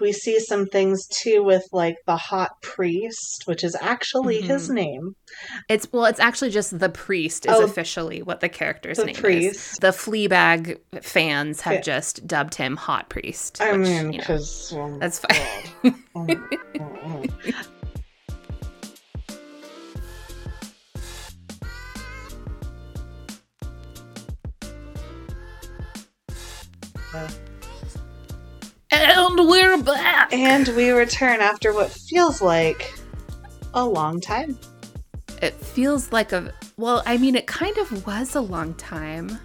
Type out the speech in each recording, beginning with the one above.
we see some things too with like the hot priest, which is actually Mm-hmm. his name. It's well, it's actually just the priest is Oh, officially what the character's the name is. The Fleabag fans have Yeah. just dubbed him Hot Priest. I which, mean, you know, because that's fine. and we're back. and we return after what feels like a long time. It feels like a well, I mean, it kind of was a long time.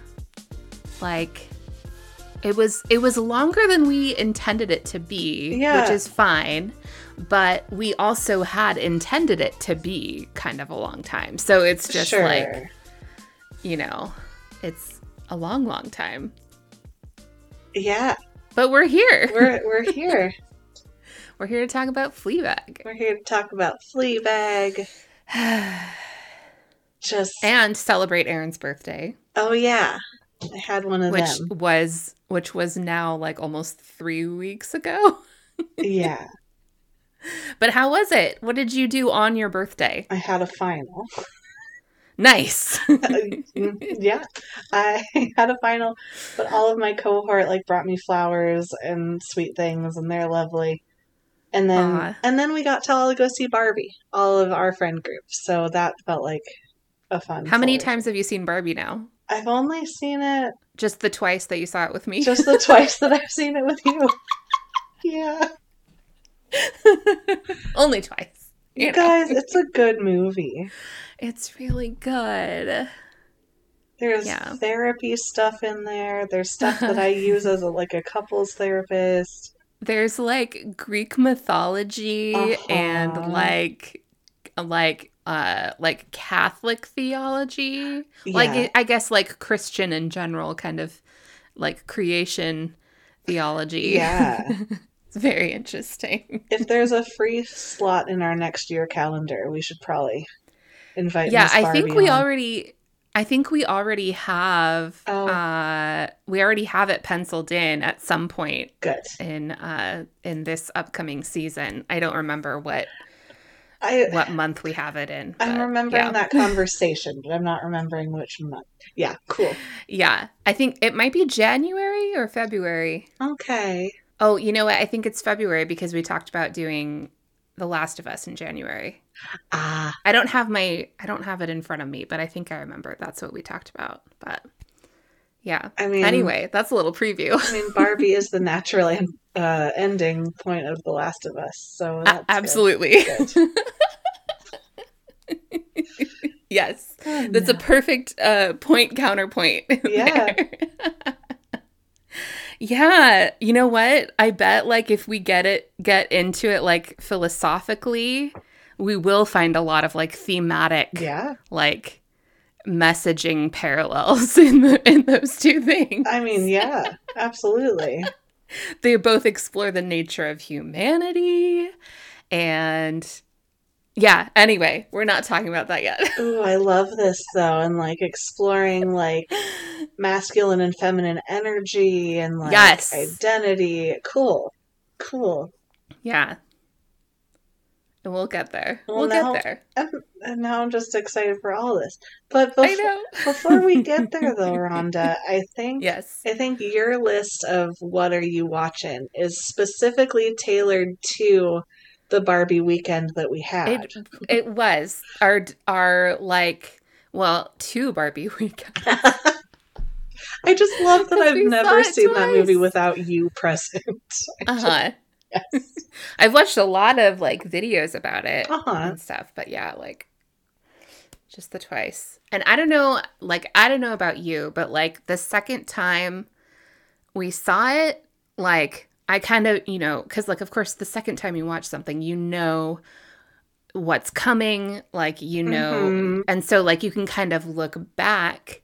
Like it was it was longer than we intended it to be, Yeah. which is fine. But we also had intended it to be kind of a long time. So it's just sure. like, you know, it's a long, long time. yeah, But we're here. we're we're here. We're here to talk about Fleabag. we're here to talk about Fleabag. Just and celebrate Erin's birthday. oh yeah, I had one of which them. was which was now like almost three weeks ago. Yeah, But how was it? What did you do on your birthday? I had a final. Nice. yeah, I had a final, but all of my cohort like brought me flowers and sweet things, and they're lovely. And then and then we got to all go see Barbie, all of our friend groups. So that felt like a fun. how many times have you seen Barbie now? I've only seen it Just the twice that you saw it with me. just the twice that I've seen it with you. Yeah, Only twice. You You know. guys, it's a good movie. It's really good. There's Yeah. therapy stuff in there. There's stuff that I use as a, like a couples therapist. There's like Greek mythology Uh-huh. and like like uh like Catholic theology. Like I guess like Christian in general kind of like creation theology. Yeah. it's very interesting. if there's a free slot in our next year calendar, we should probably invite. yeah, I think we on. already I think we already have Oh. uh we already have it penciled in at some point good. in uh in this upcoming season. I don't remember what I what month we have it in. I'm remembering yeah. that conversation, but I'm not remembering which month. Yeah, cool. Yeah, I think it might be January or February. Okay. Oh, you know what? I think it's February because we talked about doing The Last of Us in January. Ah, I don't have my I don't have it in front of me, but I think I remember that's what we talked about. But yeah. I mean, Anyway, that's a little preview. I mean, Barbie is the natural en- uh, ending point of The Last of Us, so A- that's good. absolutely. Good. yes. Oh, That's a perfect uh, point counterpoint. Yeah. yeah. You know what? I bet like if we get it get into it like philosophically, we will find a lot of like thematic yeah. like messaging parallels in the, in those two things. I mean, yeah, absolutely. They both explore the nature of humanity and yeah, anyway, we're not talking about that yet. Ooh, I love this though, and like exploring like masculine and feminine energy and like Yes. identity. Cool, cool. yeah. And we'll get there. Well, we'll now- get there. And, and now I'm just excited for all this. But I before, know. before we get there, though, Rhonda, I think Yes. I think your list of what are you watching is specifically tailored to the Barbie weekend that we had. It it was our our like well two Barbie weekends. I just love that I've never seen that movie without you present. Uh huh. yes. I've watched a lot of like videos about it Uh-huh. and stuff, but yeah, like just the twice. And I don't know, like I don't know about you, but like the second time we saw it, like I kind of, you know, because like of course the second time you watch something, you know what's coming, like you know, Mhm. and so like you can kind of look back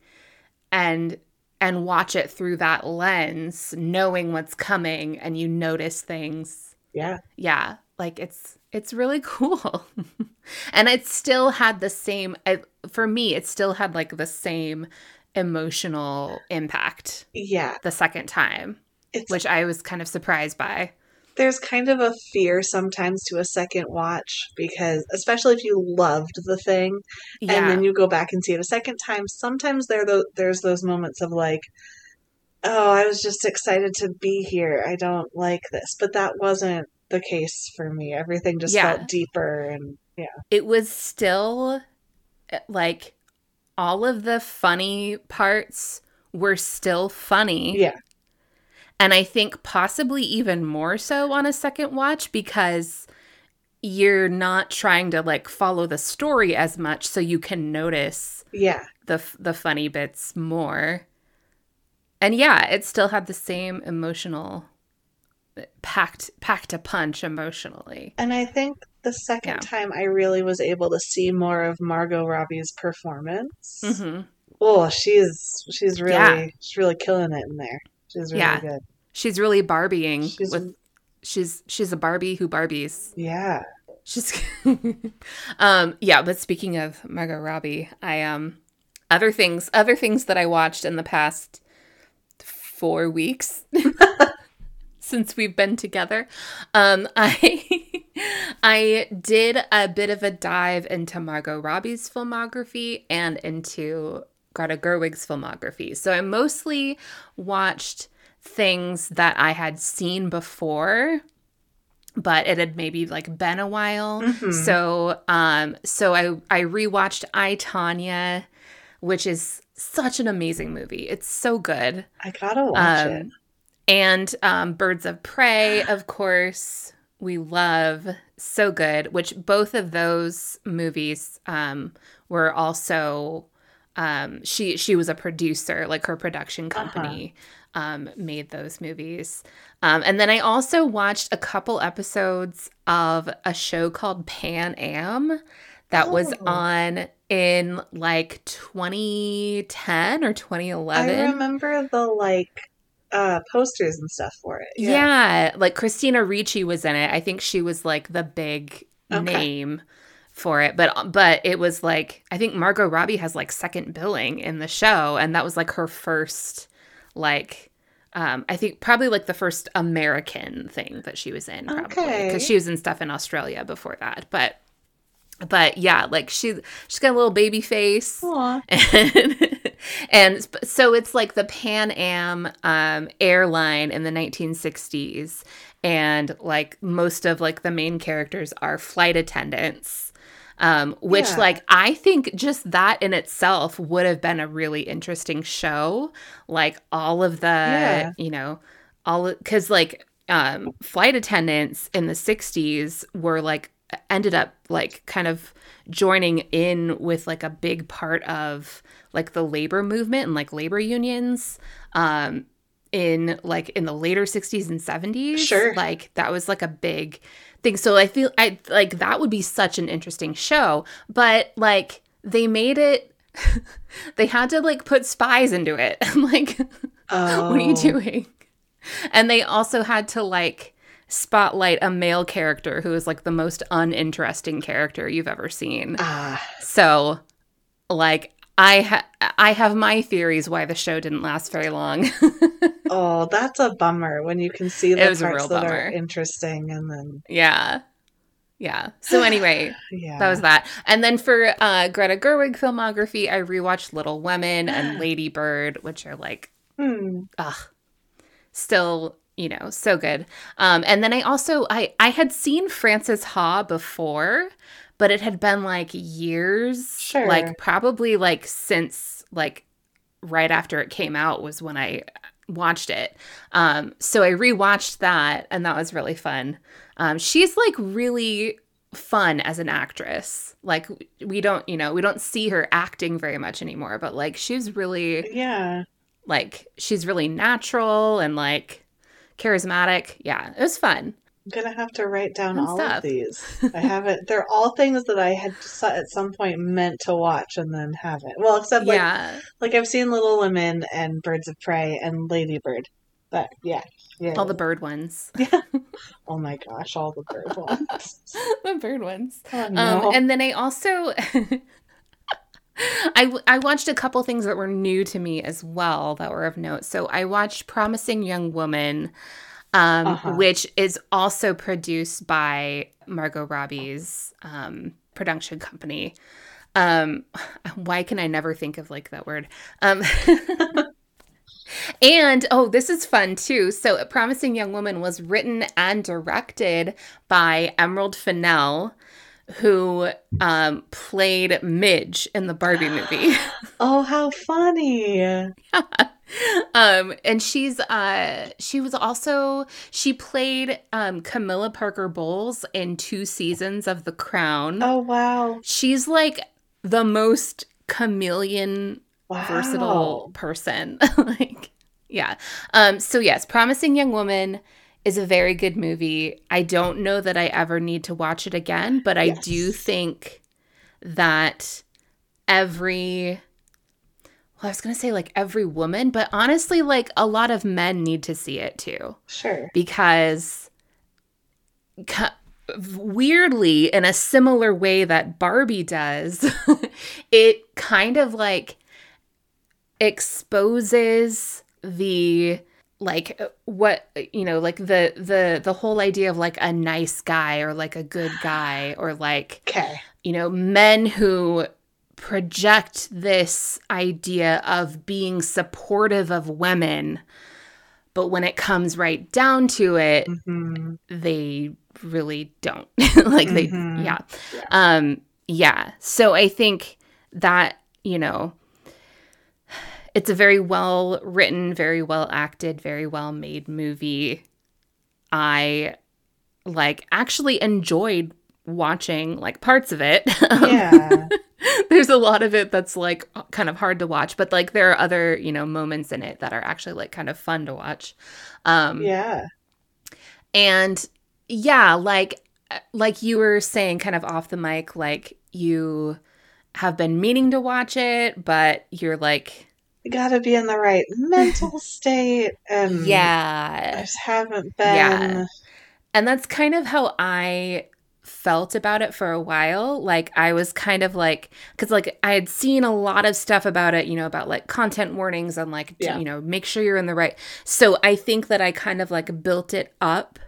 and and watch it through that lens, knowing what's coming, and you notice things Yeah. yeah like it's it's really cool and it still had the same for me it still had like the same emotional impact Yeah. the second time It's which i was kind of surprised by there's kind of a fear sometimes to a second watch because especially if you loved the thing Yeah. and then you go back and see it a second time sometimes there tho- there's those moments of like oh i was just excited to be here i don't like this but that wasn't the case for me everything just Yeah. felt deeper and yeah it was still uh, like all of the funny parts were still funny. yeah And I think possibly even more so on a second watch because you're not trying to like follow the story as much so you can notice yeah the the funny bits more. And yeah, it still had the same emotional packed packed a punch emotionally. and i think the second Yeah. time i really was able to see more of margot robbie's performance hmm Oh, she's she's really Yeah. she's really killing it in there. She's really Yeah. good. She's really Barbieing She's with she's she's a Barbie who Barbies. yeah. She's um yeah, but speaking of Margot Robbie, I um other things other things that I watched in the past 4 weeks since we've been together. Um I I did a bit of a dive into Margot Robbie's filmography and into Greta Gerwig's filmography. So I mostly watched things that I had seen before but it had maybe like been a while. Mhm. So um so I I rewatched I Tonya, which is such an amazing movie. It's so good. I gotta watch Um, it. And um Birds of Prey, of course, we love. So good, which both of those movies um were also um she she was a producer, like her production Uh-huh. company um made those movies. Um and then I also watched a couple episodes of a show called Pan Am that was Oh. on in like 2010 or 2011. I remember the like uh posters and stuff for it. Yeah. like Christina Ricci was in it. I think she was like the big Okay. name for it. But but it was like I think Margot Robbie has like second billing in the show and that was like her first like um I think probably like the first American thing that she was in probably Okay. cuz she was in stuff in Australia before that. But but yeah, like she she's got a little baby face Aw. and, and so it's like the Pan Am um, airline in the 1960s, and like most of like the main characters are flight attendants. Um, which Yeah. like I think just that in itself would have been a really interesting show. Like all of the Yeah. you know all because like um, flight attendants in the 60s were like ended up like kind of joining in with like a big part of like the labor movement and like labor unions um in like in the later 60s and 70s Sure. like that was like a big thing so i feel i like that would be such an interesting show but like they made it they had to like put spies into it i'm like Oh. what are you doing? And they also had to like spotlight a male character who is like the most uninteresting character you've ever seen. Ah, So, like, I ha- I have my theories why the show didn't last very long. oh, that's a bummer when you can see the parts real that are interesting and then yeah, yeah. So anyway, yeah. that was that. And then for uh, Greta Gerwig filmography, I rewatched Little Women and Lady Bird, which are like Hmm. ugh, still, you know, so good. Um, and then I also I I had seen Frances Ha before, but it had been like years, Sure. like probably like since like right after it came out was when I watched it. Um, so I rewatched that, and that was really fun. Um, she's like really fun as an actress. Like we don't, you know, we don't see her acting very much anymore, but like she's really Yeah. like she's really natural and like charismatic. Yeah, it was fun. I'm gonna have to write down Fun all stuff. of these. I haven't. They're all things that I had at some point meant to watch and then haven't. Well, except like yeah, like I've seen Little Women and Birds of Prey and Lady Bird. But yeah, yeah. all the bird ones. Yeah. oh my gosh, all the bird ones. the bird ones. Oh no. Um, and then I also I I watched a couple things that were new to me as well that were of note. So I watched Promising Young Woman, um, Uh-huh. which is also produced by Margot Robbie's um, production company. Um, why can I never think of like that word? Um, and oh, this is fun too. So, A Promising Young Woman was written and directed by Emerald Fennell, who um, played Midge in the Barbie movie. Oh, how funny. um and she's uh she was also she played um camilla parker bowles in two seasons of the crown. Oh, wow. she's like the most chameleon Wow. versatile person. Like yeah. Um so yes promising young woman is a very good movie. I don't know that i ever need to watch it again but i do think that every well i was gonna say like every woman but honestly like a lot of men need to see it too Sure. because ca- weirdly in a similar way that Barbie does it kind of like exposes the like what you know like the the the whole idea of like a nice guy or like a good guy or like Okay. you know, men who project this idea of being supportive of women, but when it comes right down to it, hmm they really don't. like they Mhm. yeah. Yeah. Um yeah. So I think that, you know, it's a very well written, very well acted, very well made movie. I like actually enjoyed watching like parts of it. Um, Yeah. There's a lot of it that's like kind of hard to watch, but like there are other, you know, moments in it that are actually like kind of fun to watch. Um yeah. and yeah, like like you were saying kind of off the mic like you have been meaning to watch it, but you're like You gotta be in the right mental state. And yeah I just haven't been. Yeah. And that's kind of how I felt about it for a while. Like I was kind of like cuz like I had seen a lot of stuff about it, you know, about like content warnings and like Yeah. you know, make sure you're in the right. So I think that I kind of like built it up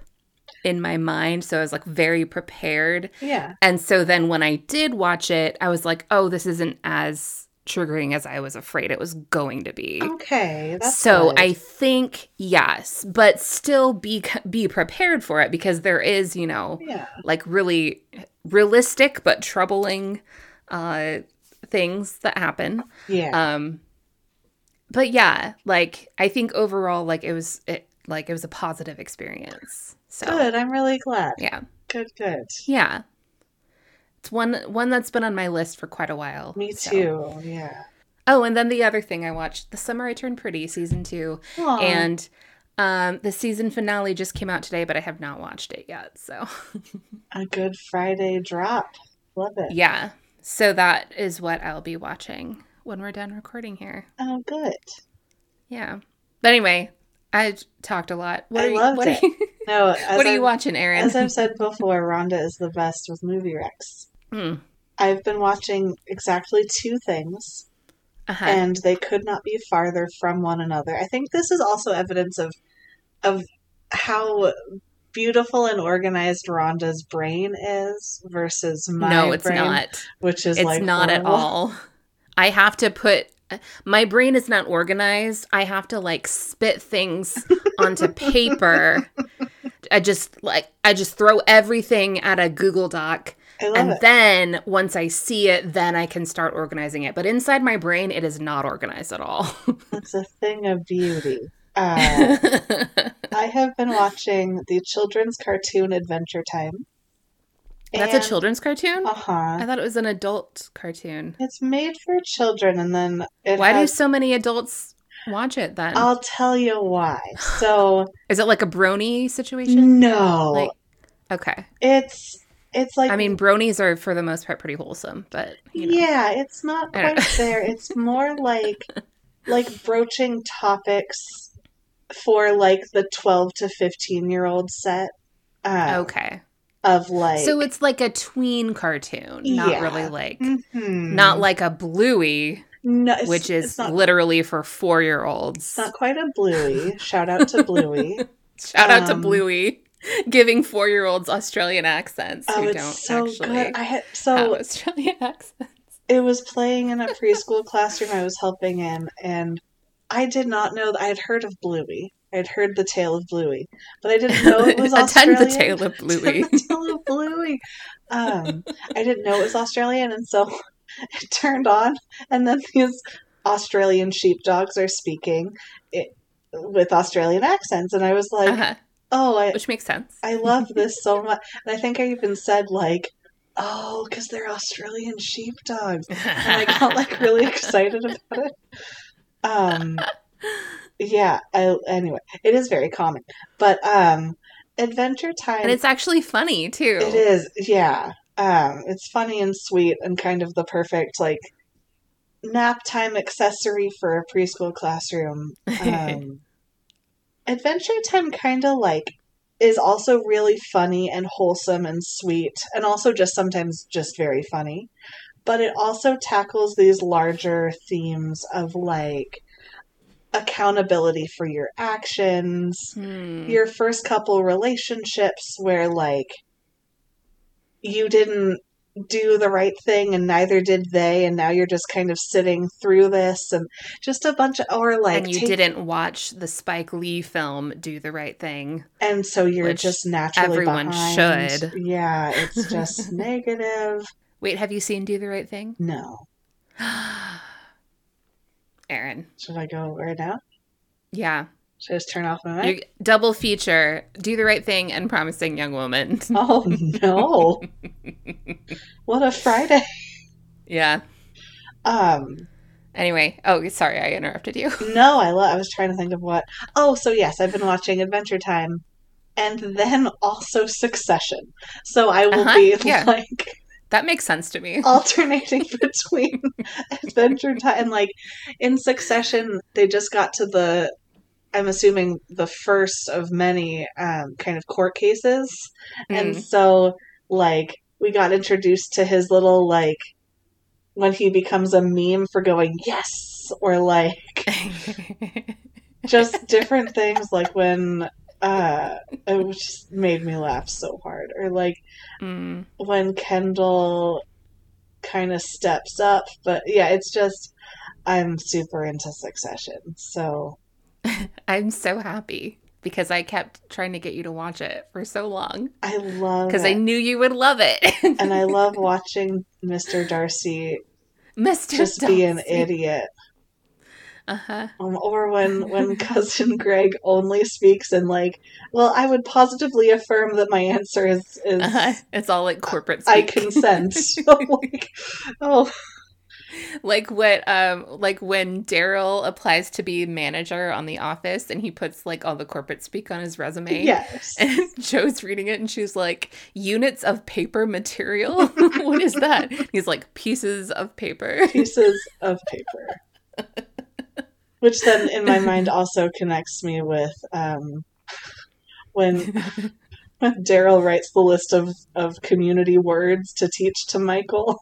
in my mind so I was like very prepared. Yeah. And so then when I did watch it, I was like, "Oh, this isn't as triggering as I was afraid it was going to be." Okay. That's so good. I think yes, but still be be prepared for it because there is, you know, Yeah. like really realistic but troubling uh things that happen. Yeah. Um but yeah, like I think overall like it was it like it was a positive experience. So good. I'm really glad. yeah. Good, good. Yeah. It's one one that's been on my list for quite a while. Me so. too. Yeah. Oh, and then the other thing I watched, The Summer I Turned Pretty, season 2. Aw. And um the season finale just came out today, but I have not watched it yet. So a good Friday drop. Love it. yeah. So that is what I'll be watching when we're done recording here. Oh, good. Yeah. But anyway, I talked a lot. What I are you, loved what it. Are you, No, what are I've, you watching, Erin? as I've said before, Rhonda is the best with movie recs. Hmm. I've been watching exactly two things, uh-huh. and they could not be farther from one another. I think this is also evidence of of how beautiful and organized Rhonda's brain is versus my no, it's brain, not. which is It's like not at all. I have to put my brain is not organized. I have to like spit things onto paper. I just like I just throw everything at a Google Doc and it. then once I see it, then I can start organizing it. But inside my brain, it is not organized at all. It's a thing of beauty. Uh, I have been watching the children's cartoon Adventure Time. That's a children's cartoon? Uh huh. I thought it was an adult cartoon. It's made for children, and then Why do so many adults watch it then? I'll tell you why. So Is it like a brony situation? no, Like- Okay. it's it's like I mean, bronies are for the most part pretty wholesome, but you know. yeah, it's not quite there. It's more like like broaching topics for like the twelve to fifteen year old set. Uh, Okay. Of like So it's like a tween cartoon, not Yeah. really like Mhm. not like a bluey, no, which is literally for four year olds. Not quite a Bluey. Shout out to Bluey. Shout out to Um, Bluey giving four year olds Australian accents Oh, who it's don't so actually good. I had have so Australian accents. it was playing in a preschool classroom I was helping in, and I did not know that I had heard of Bluey. I had heard the tale of Bluey, but I didn't know it was Attend Australian. the tale of Bluey. the tale of Bluey. Um, I didn't know it was Australian, and so it turned on, and then these Australian sheepdogs are speaking it, with Australian accents, and I was like, uh-huh. "Oh, I, Which makes sense. I love this so much." And I think I even said like, "Oh, because they're Australian sheepdogs," and I got like really excited about it. Um, yeah. I, anyway, it is very common, but um, Adventure Time. and it's actually funny too. It is, yeah. Um, it's funny and sweet and kind of the perfect like nap time accessory for a preschool classroom. Um, Adventure Time kind of like is also really funny and wholesome and sweet, and also just sometimes just very funny. But it also tackles these larger themes of like accountability for your actions, Hmm. your first couple relationships where like you didn't do the right thing and neither did they and now you're just kind of sitting through this and just a bunch of or like and you take- didn't watch the Spike Lee film Do the Right Thing. and so you're just naturally everyone behind. should. yeah it's just negative Wait, have you seen Do the Right Thing? no Erin. should i go right now Yeah. Just turn off my mic double feature Do the Right Thing and Promising Young Woman. oh no what a friday yeah. um Anyway, oh, sorry, I interrupted you. No, I love. I was trying to think of what. Oh, so yes, I've been watching Adventure Time, and then also Succession. So I will Uh-huh, be yeah. like That makes sense to me. alternating between Adventure Time and like in Succession. They just got to the. I'm assuming the first of many um, kind of court cases, and Mm. so like we got introduced to his little like when he becomes a meme for going yes or like just different things like when uh it just made me laugh so hard or like Mm. when kendall kind of steps up but yeah it's just i'm super into succession so I'm so happy because I kept trying to get you to watch it for so long i love because I knew you would love it. and i love watching mr darcy Mr. just be an idiot Uh-huh. um, or when when cousin greg only speaks and like well i would positively affirm that my answer is is Uh-huh. It's all like corporate i speak. consent like oh like what um like when Daryl applies to be manager on the office and he puts like all the corporate speak on his resume. yes And Jo's reading it and she's like, units of paper material? what is that? He's like, pieces of paper. pieces of paper. Which then, in my mind, also connects me with um, when when Daryl writes the list of, of community words to teach to Michael.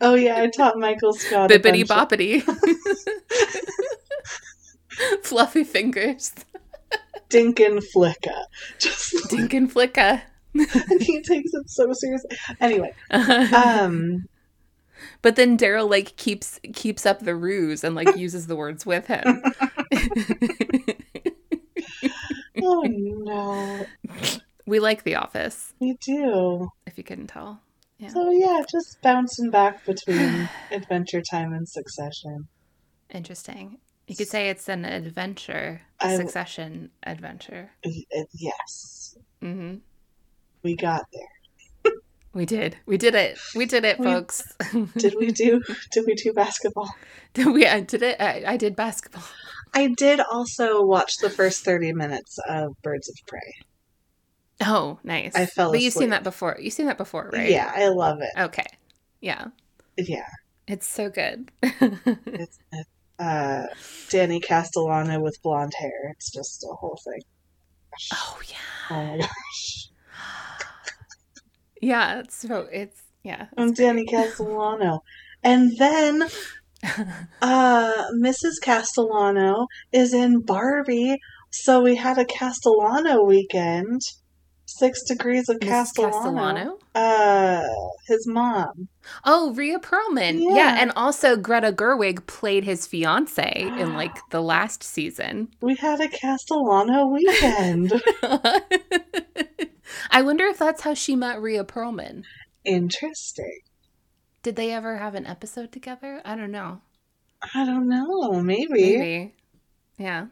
Oh yeah, I taught Michael Scott. Bippity boppity. Fluffy fingers. Dinkin Flicka. Just Dink and flicka. and he takes it so seriously. Anyway, um, but then Daryl like keeps keeps up the ruse and like uses the words with him. oh no, we like The Office, we do. if you couldn't tell. Yeah. So yeah, just bouncing back between Adventure Time and Succession. Interesting. You could say it's an adventure, I- succession adventure. Uh, Yes, hmm we got there. We did. We did it. We did it, We- folks. Did we do? Did we do basketball? Did we? I did it. I, I did basketball. I did also watch the first thirty minutes of Birds of Prey. Oh, nice. I fell But you've seen that before. You've seen that before, right? Yeah, I love it. Okay. Yeah. Yeah, It's so good. it's, it's uh, Danny Castellano with blonde hair. It's just a whole thing. oh yeah. Oh my gosh, Yeah. It's so it's yeah. I'm Danny Castellano, and then uh, Mrs. Castellano is in Barbie So we had a Castellano weekend. Six degrees of Castellano. Castellano. Uh, his mom. Oh, Rhea Perlman. Yeah. Yeah. and also Greta Gerwig played his fiance in like the last season. We had a Castellano weekend. I wonder if that's how she met Rhea Perlman. Interesting. Did they ever have an episode together? I don't know. I don't know. Maybe. Maybe. Yeah.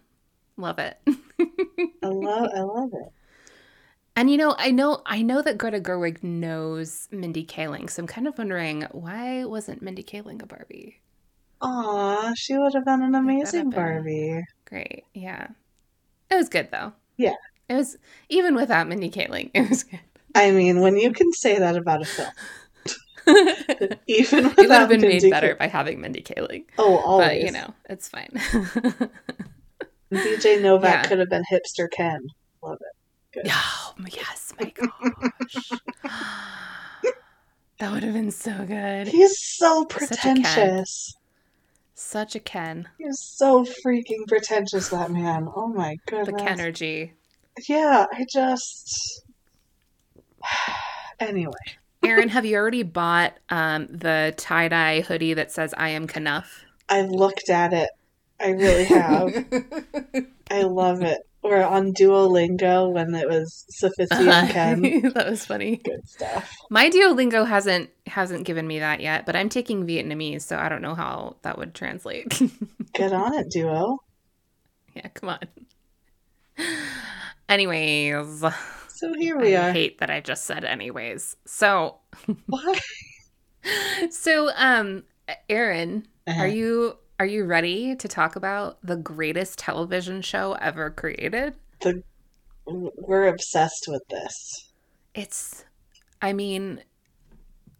Love it. I love. I love it. And you know, I know I know that Greta Gerwig knows Mindy Kaling, so I'm kind of wondering why wasn't Mindy Kaling a Barbie? Aw, she would have been an amazing. Barbie. Great. Yeah. It was good though. Yeah. It was even without Mindy Kaling, it was good. I mean, when you can say that about a film, it even would without have been made better by having Mindy Kaling. Oh, always. But you know, it's fine. BJ Novak Yeah. could have been hipster Ken. Love it. Oh, yes, my gosh. that would have been so good. He's so Such a Ken. pretentious. Such a Ken. He's so freaking pretentious, that man. Oh my goodness. The. Kenergy. Yeah, I just. Anyway, Erin, have you already bought um, the tie dye hoodie that says "I am Kenough"? I've looked at it. I really have. I love it. Or on Duolingo when it was Sophistian Ken. that was funny. Good stuff. My Duolingo hasn't hasn't given me that yet, but I'm taking Vietnamese, so I don't know how that would translate. Get on it, Duo. yeah, come on. Anyways, So here we I are. hate that I just said anyways. So, Why? so um, Erin, Uh-huh. are you are you ready to talk about the greatest television show ever created? We're obsessed with this. It's, I mean,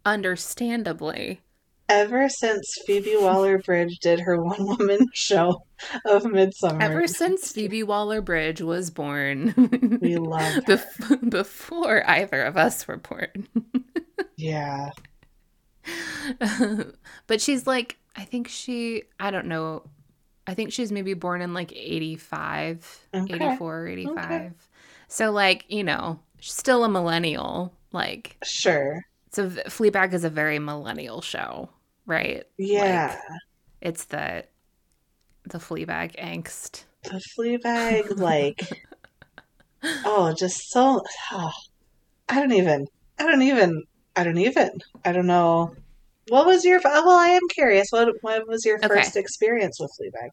understandably. Ever since Phoebe Waller Bridge did her one woman show of Midsummer. Ever since Phoebe Waller Bridge was born, We love. Bef- before either of us were born. Yeah. but she's like, I think she, I don't know, I think she's maybe born in like 85, Okay. 84 or 85. Okay. So, like, you know, still a millennial. Like, Sure. so Fleabag is a very millennial show, right? Yeah. It's the the Fleabag angst. the Fleabag, like, oh, just so. oh, I don't even. I don't even. I don't even. I don't know. What was your? Well, I am curious. What What was your Okay. first experience with Fleabag?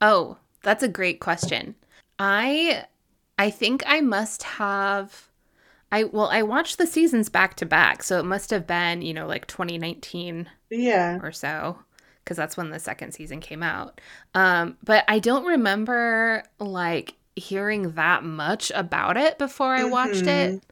Oh, that's a great question. I I think I must have I well, I watched the seasons back to back, so it must have been, you know, like 2019 Yeah. or so because that's when the second season came out. Um, but I don't remember like hearing that much about it before I watched Mhm. it.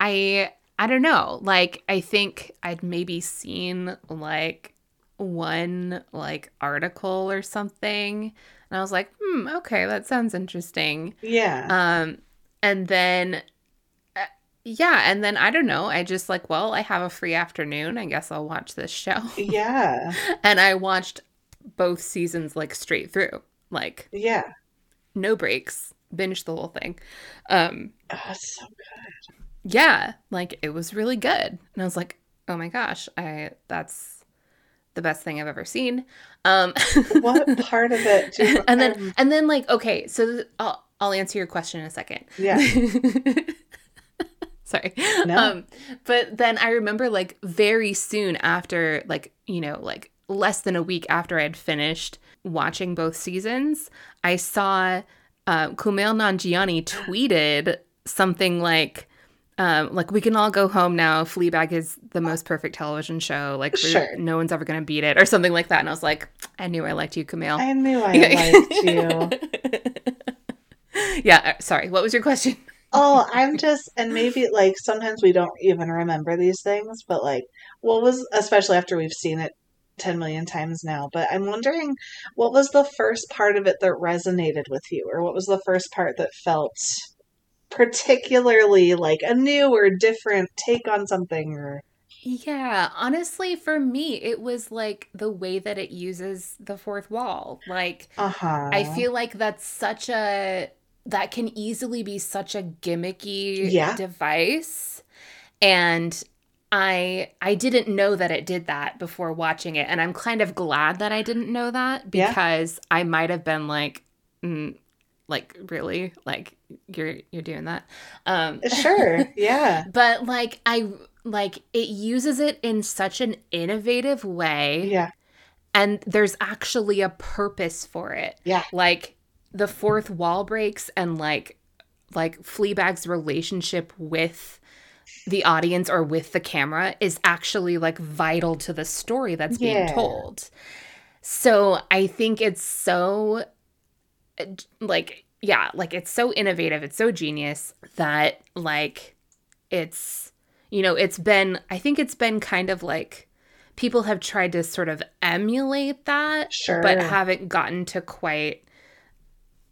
I I don't know. Like I think I'd maybe seen like one like article or something and I was like, "Hmm, okay, that sounds interesting." Yeah. Um and then uh, yeah, and then I don't know. I just like, well, I have a free afternoon. I guess I'll watch this show. yeah. and I watched both seasons like straight through. Like Yeah. no breaks. Binge the whole thing. Um Oh, so good. Yeah, like it was really good. And I was like, "Oh my gosh, I that's the best thing I've ever seen." Um What part of it? You, and then um, and then like okay, so th- I'll I'll answer your question in a second. Yeah. Sorry. No. Um but then I remember like very soon after like, you know, like less than a week after I had finished watching both seasons, I saw uh, Kumail Nanjiani tweeted something like um, like we can all go home now. Fleabag is the most perfect television show. Like Sure. no one's ever gonna beat it, or something like that. And I was like, I knew I liked you, Kumail. I knew I liked you. yeah. uh, Sorry. What was your question? Oh, I'm just, and maybe like sometimes we don't even remember these things, but like, what was, especially after we've seen it 10 million times now, but I'm wondering what was the first part of it that resonated with you, or what was the first part that felt particularly like a new or different take on something, or, Yeah, honestly, for me, it was like the way that it uses the fourth wall. Like, uh huh. I feel like that's such a that can easily be such a gimmicky Yeah. device and I I didn't know that it did that before watching it and I'm kind of glad that I didn't know that Yeah. because I might have been like mm, like really like you're you're doing that um Sure. Yeah. but like I like it uses it in such an innovative way Yeah. and there's actually a purpose for it Yeah. like the fourth wall breaks and like like Fleabag's relationship with the audience or with the camera is actually like vital to the story that's being Yeah. told. So I think it's so like yeah, like it's so innovative, it's so genius that like it's you know, it's been I think it's been kind of like people have tried to sort of emulate that Sure. but haven't gotten to quite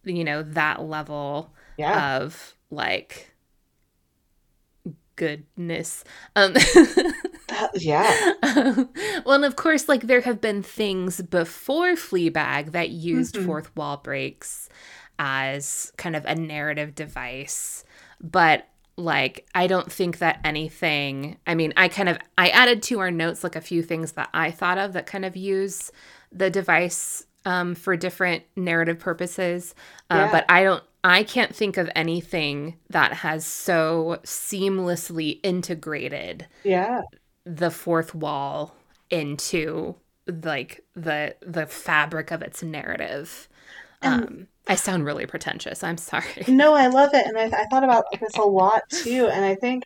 you know that level yeah. of like goodness um That- yeah. well and of course like there have been things before fleabag that used Mhm. fourth wall breaks as kind of a narrative device but like i don't think that anything i mean i kind of i added to our notes like a few things that i thought of that kind of use the device um, for different narrative purposes uh, Yeah. but i don't i can't think of anything that has so seamlessly integrated Yeah. The fourth wall into like the the fabric of its narrative And- um i sound really pretentious i'm sorry No, I love it, and I, I thought about this a lot too. And I think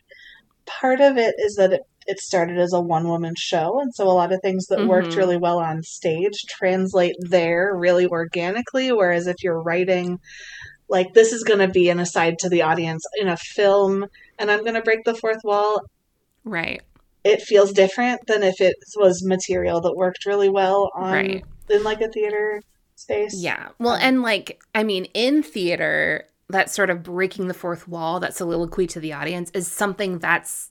part of it is that it, it started as a one woman show, and so a lot of things that worked Mhm. really well on stage translate there really organically. Whereas if you're writing, like this is going to be an aside to the audience in a film, and I'm going to break the fourth wall. right It feels different than if it was material that worked really well on Right. in like a theater space. yeah well Um, and like i mean in theater that sort of breaking the fourth wall that soliloquy to the audience is something that's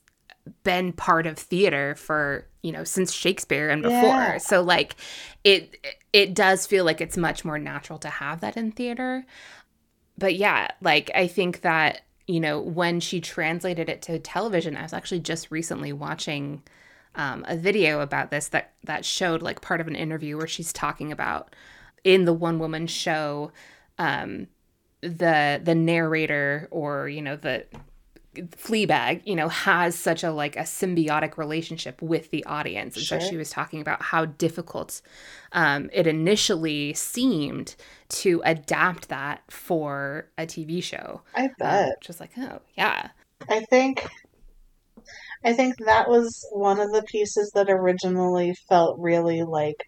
been part of theater for you know since shakespeare and before Yeah. so like it it does feel like it's much more natural to have that in theater but yeah like i think that you know when she translated it to television i was actually just recently watching um, a video about this that that showed like part of an interview where she's talking about in the one woman show um, the the narrator or you know the Fleabag, you know, has such a like a symbiotic relationship with the audience, and Sure. so she was talking about how difficult um, it initially seemed to adapt that for a TV show. I Um, bet. just like, oh yeah, I think I think that was one of the pieces that originally felt really like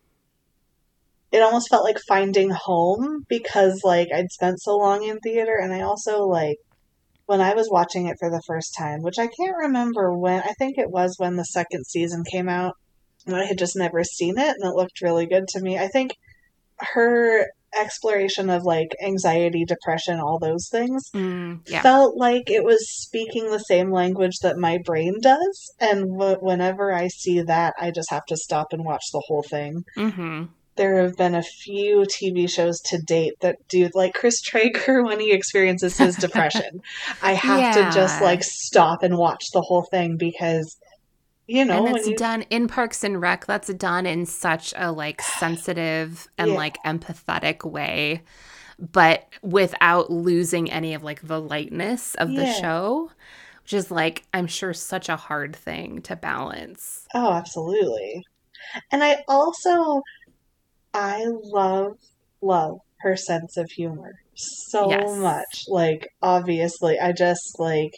it almost felt like finding home because like I'd spent so long in theater and I also like when I was watching it for the first time, which I can't remember when I think it was when the second season came out and I had just never seen it and it looked really good to me. I think her exploration of like anxiety, depression, all those things Mm, yeah, felt like it was speaking the same language that my brain does. And w- whenever I see that, I just have to stop and watch the whole thing. hmm There have been a few TV shows to date that do, like Chris Traeger when he experiences his depression. I have to just like stop and watch the whole thing because, you know, and it's you, done in Parks and Rec. That's done in such a like sensitive and Yeah. like empathetic way, but without losing any of like the lightness of the show, which is like I'm sure such a hard thing to balance. Oh, absolutely. And I also, I love, love her sense of humor so Yes. much. Like, obviously, I just like,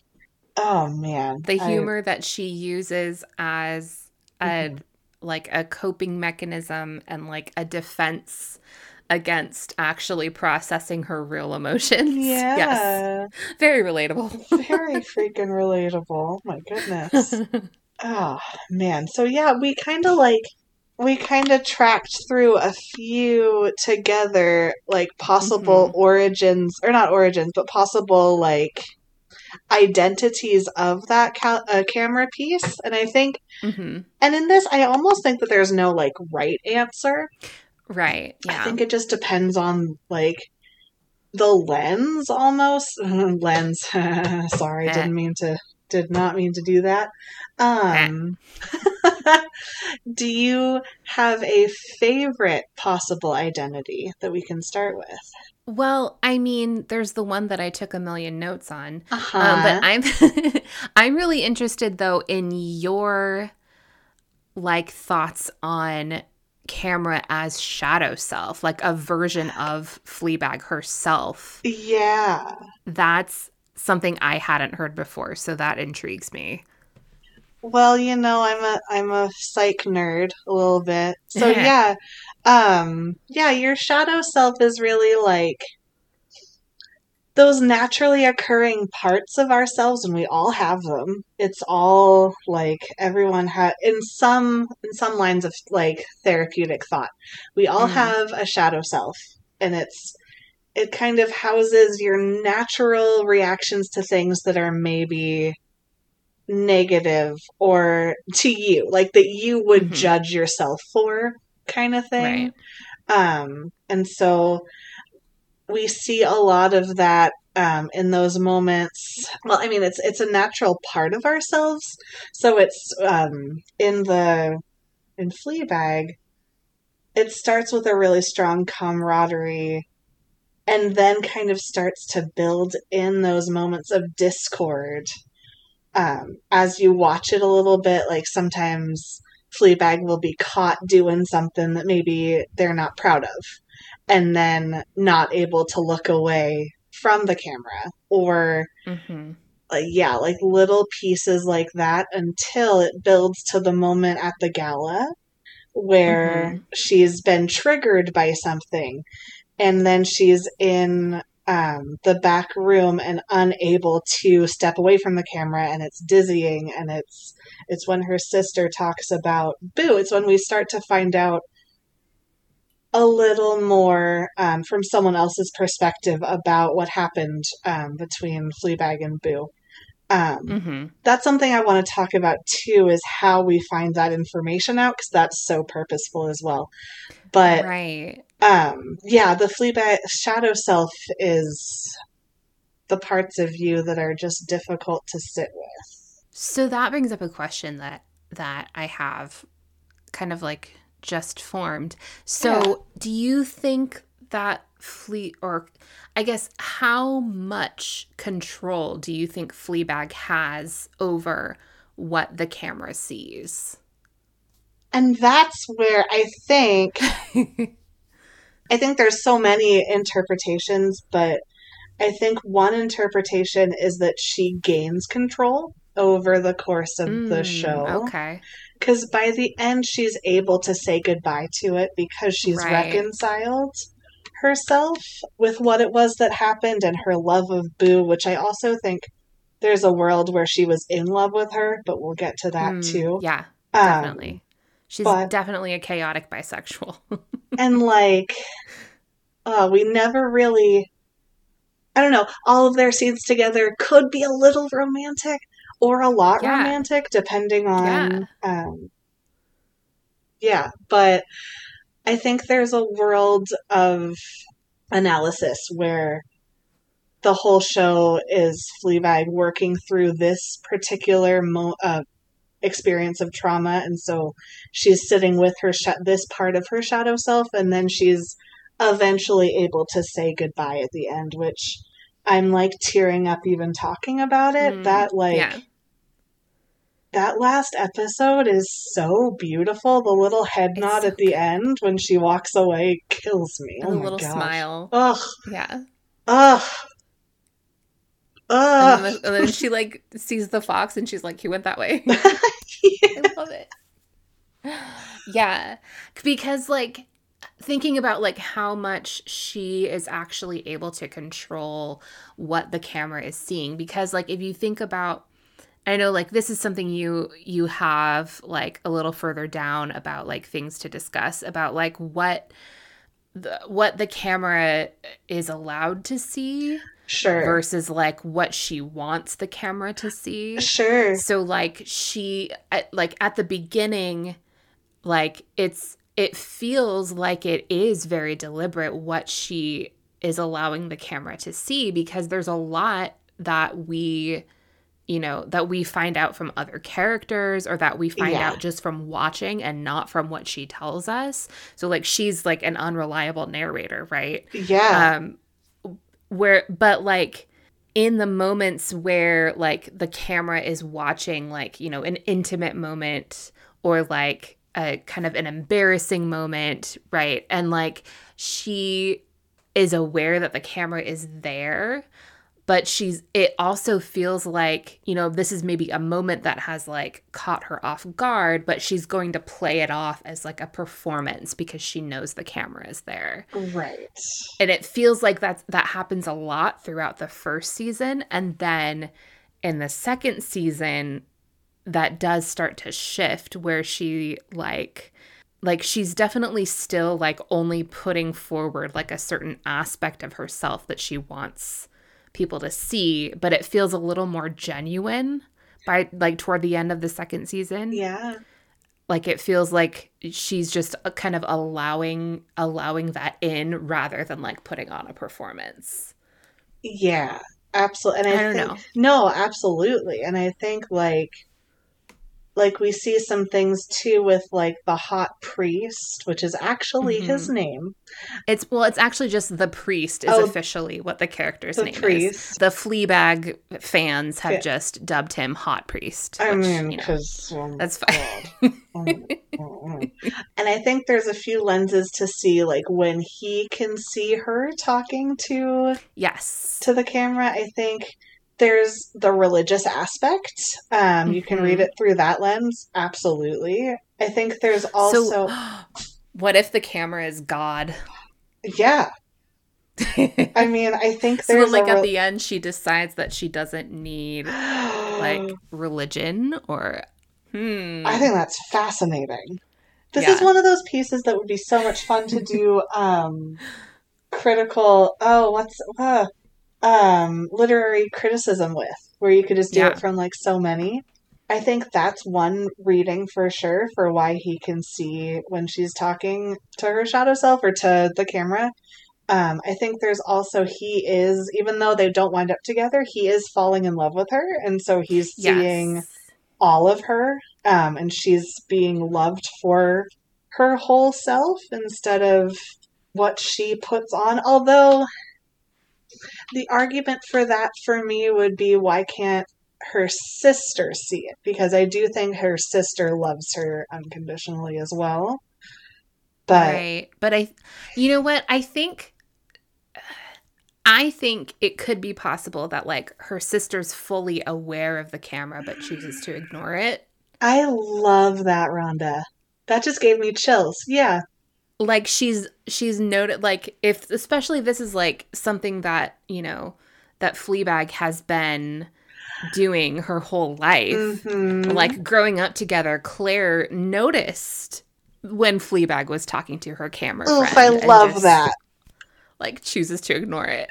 oh man. The I- humor that she uses as a Mhm. like a coping mechanism and like a defense against actually processing her real emotions. Yes. yeah. Very relatable. Very freaking relatable. Oh my goodness. Oh man. So yeah, we kind of like we kind of tracked through a few together like possible origins or not origins, but possible like identities of that ca- uh, camera piece. And I think hmm and in this I almost think that there's no like right answer. Right. Yeah. I think it just depends on like the lens almost lens. Sorry, Eh. didn't mean to. Did not mean to do that. Um, do you have a favorite possible identity that we can start with? Well, I mean, there's the one that I took a million notes on. Uh-huh. Um, but I'm I'm really interested though in your like thoughts on camera as shadow self, like a version of Fleabag herself. yeah. That's something I hadn't heard before, so that intrigues me. Well, you know, I'm a I'm a psych nerd a little bit. So yeah. Um yeah, your shadow self is really like those naturally occurring parts of ourselves and we all have them. It's all like everyone had in some in some lines of like therapeutic thought. We all Mhm. have a shadow self and it's it kind of houses your natural reactions to things that are maybe negative or to you, like that you would Mhm. judge yourself for kind of thing. Right. Um, and so we see a lot of that um, in those moments. Well, I mean, it's it's a natural part of ourselves. So it's um, in the in Fleabag. It starts with a really strong camaraderie, and then kind of starts to build in those moments of discord. Um, as you watch it a little bit, like sometimes Fleabag will be caught doing something that maybe they're not proud of, and then not able to look away from the camera, or hmm like yeah, like little pieces like that until it builds to the moment at the gala where she's been triggered by something, and then she's in um, the back room and unable to step away from the camera, and it's dizzying, and it's it's when her sister talks about Boo. It's when we start to find out a little more um, from someone else's perspective about what happened um, between Fleabag and Boo. Um, hmm that's something I want to talk about too is how we find that information out because that's so purposeful as well. But Right. um, yeah, the Fleabag shadow self is the parts of you that are just difficult to sit with. So that brings up a question that that I have kind of like just formed. So Yeah. do you think that Fleet or I guess how much control do you think Fleabag has over what the camera sees? And that's where I think I think there's so many interpretations, but I think one interpretation is that she gains control over the course of the Mm, show. Okay. Because by the end, she's able to say goodbye to it because she's Right. reconciled herself with what it was that happened and her love of Boo, which I also think there's a world where she was in love with her, but we'll get to that Mm, too. Yeah, Um, definitely. She's but- definitely a chaotic bisexual. and like, uh, we never really. I don't know. All of their scenes together could be a little romantic or a lot Yeah. romantic, depending on. Um, yeah, but I think there's a world of analysis where the whole show is Fleabag working through this particular mo- uh, experience of trauma, and so she's sitting with her sh- this part of her shadow self, and then she's eventually able to say goodbye at the end, which I'm like tearing up even talking about it. Mm, that like yeah. That last episode is so beautiful. The little head It's nod so at the end when she walks away kills me. And oh my little gosh. smile. Ugh, Yeah. ugh, And ugh. then, and then she like sees the fox and she's like, he went that way. I love it. Yeah. Because like thinking about like how much she is actually able to control what the camera is seeing because like if you think about I know like this is something you you have like a little further down about like things to discuss about like what the what the camera is allowed to see Sure, versus like what she wants the camera to see. sure. So like she at, like at the beginning like it's it feels like it is very deliberate what she is allowing the camera to see because there's a lot that we you know that we find out from other characters or that we find Yeah. out just from watching and not from what she tells us so like she's like an unreliable narrator right Yeah. um where but like in the moments where like the camera is watching like you know an intimate moment or like a kind of an embarrassing moment right and like she is aware that the camera is there but she's it also feels like you know this is maybe a moment that has like caught her off guard but she's going to play it off as like a performance because she knows the camera is there right. and it feels like that's that happens a lot throughout the first season and then in the second season that does start to shift where she like like she's definitely still like only putting forward like a certain aspect of herself that she wants people to see but it feels a little more genuine by like toward the end of the second season Yeah. like it feels like she's just uh, kind of allowing allowing that in rather than like putting on a performance Yeah. Absolutely. And i, I, don't think, know No, absolutely. And I think like like we see some things too with like the hot priest, which is actually Mm-hmm. his name. it's well it's actually just the priest is Oh, officially what the character's the name is priest. the fleabag fans have Yeah. just dubbed him hot priest I which, mean, you know, because that's fine and I think there's a few lenses to see, like when he can see her talking to yes to the camera. I think there's the religious aspect. Um, You can read Mhm. it through that lens. Absolutely. I think there's also so what if the camera is god yeah. I mean, I think so there's then, like a at the end she decides that she doesn't need like religion or hmm I think that's fascinating. This Yeah. is one of those pieces that would be so much fun to do. Um, critical. Oh, what's uh, um, literary criticism with, where you could just do Yeah. it from like so many. I think that's one reading for sure for why he can see when she's talking to her shadow self or to the camera. Um, I think there's also he is, even though they don't wind up together, he is falling in love with her, and so he's seeing yes all of her um, and she's being loved for her whole self instead of what she puts on although the argument for that for me would be why can't her sister see it? Because i do think her sister loves her unconditionally as well. But right. But i you know what? I think i think it could be possible that like her sister's fully aware of the camera but chooses to ignore it. I love that rhonda. That just gave me chills. Yeah like she's she's noted like if especially this is like something that you know that fleabag has been doing her whole life. Mhm. like growing up together claire noticed when fleabag was talking to her camera oof friend i love just, that. like chooses to ignore it.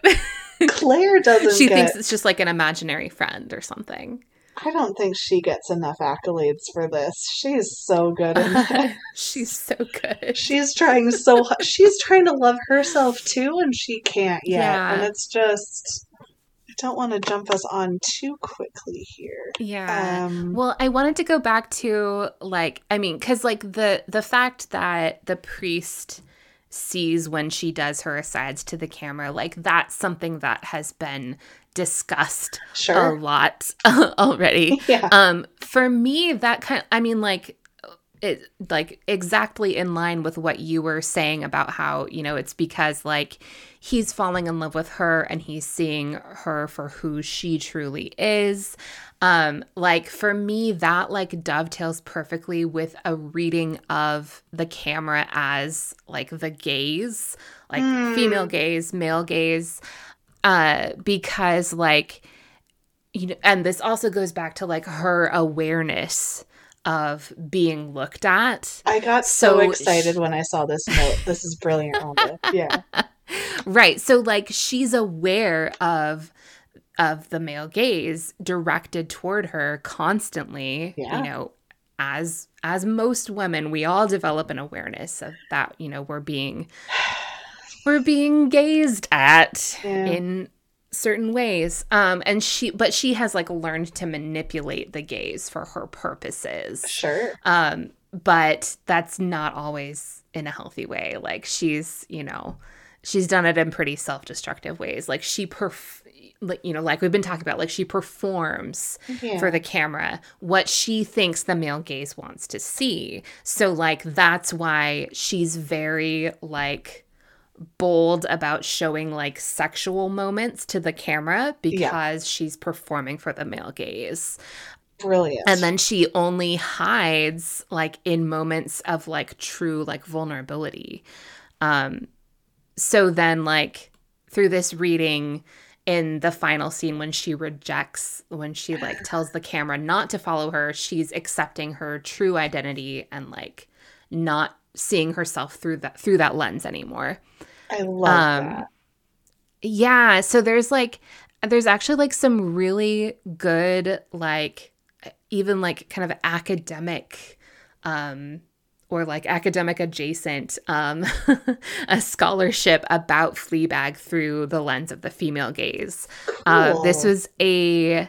Claire doesn't she get thinks it's just like an imaginary friend or something I don't think she gets enough accolades for this. She's so good in she's so good She's trying so hard. She's trying to love herself too, and she can't yet. Yeah. And it's just. I don't want to jump us on too quickly here. yeah Um, Well, I wanted to go back to like I mean cuz like the the fact that the priest sees when she does her asides to the camera like that's something that has been discussed a lot already. Yeah. Um for me that kind I mean like it like exactly in line with what you were saying about how, you know, it's because like he's falling in love with her and he's seeing her for who she truly is. Um like for me that like dovetails perfectly with a reading of the camera as like the gaze, like Hmm. female gaze, male gaze uh because like you know and this also goes back to like her awareness of being looked at I got so, So excited sh- when I saw this note. This is brilliant, Rhonda. Yeah. right so like she's aware of of the male gaze directed toward her constantly Yeah. you know as as most women we all develop an awareness of that you know we're being we're being gazed at Yeah. in certain ways. Um and she but she has like learned to manipulate the gaze for her purposes. Sure. Um but that's not always in a healthy way. Like she's, you know, she's done it in pretty self-destructive ways. Like she perf like you know, like we've been talking about, like she performs Yeah. for the camera what she thinks the male gaze wants to see. So like that's why she's very like bold about showing like sexual moments to the camera because she's performing for the male gaze. Brilliant. And then she only hides like in moments of like true like vulnerability. Um so then like through this reading in the final scene when she rejects when she like tells the camera not to follow her, she's accepting her true identity and like not seeing herself through that through that lens anymore. I love um, that. Yeah, so there's like there's actually like some really good like even like kind of academic um or like academic adjacent um a scholarship about Fleabag through the lens of the female gaze. Uh, this was a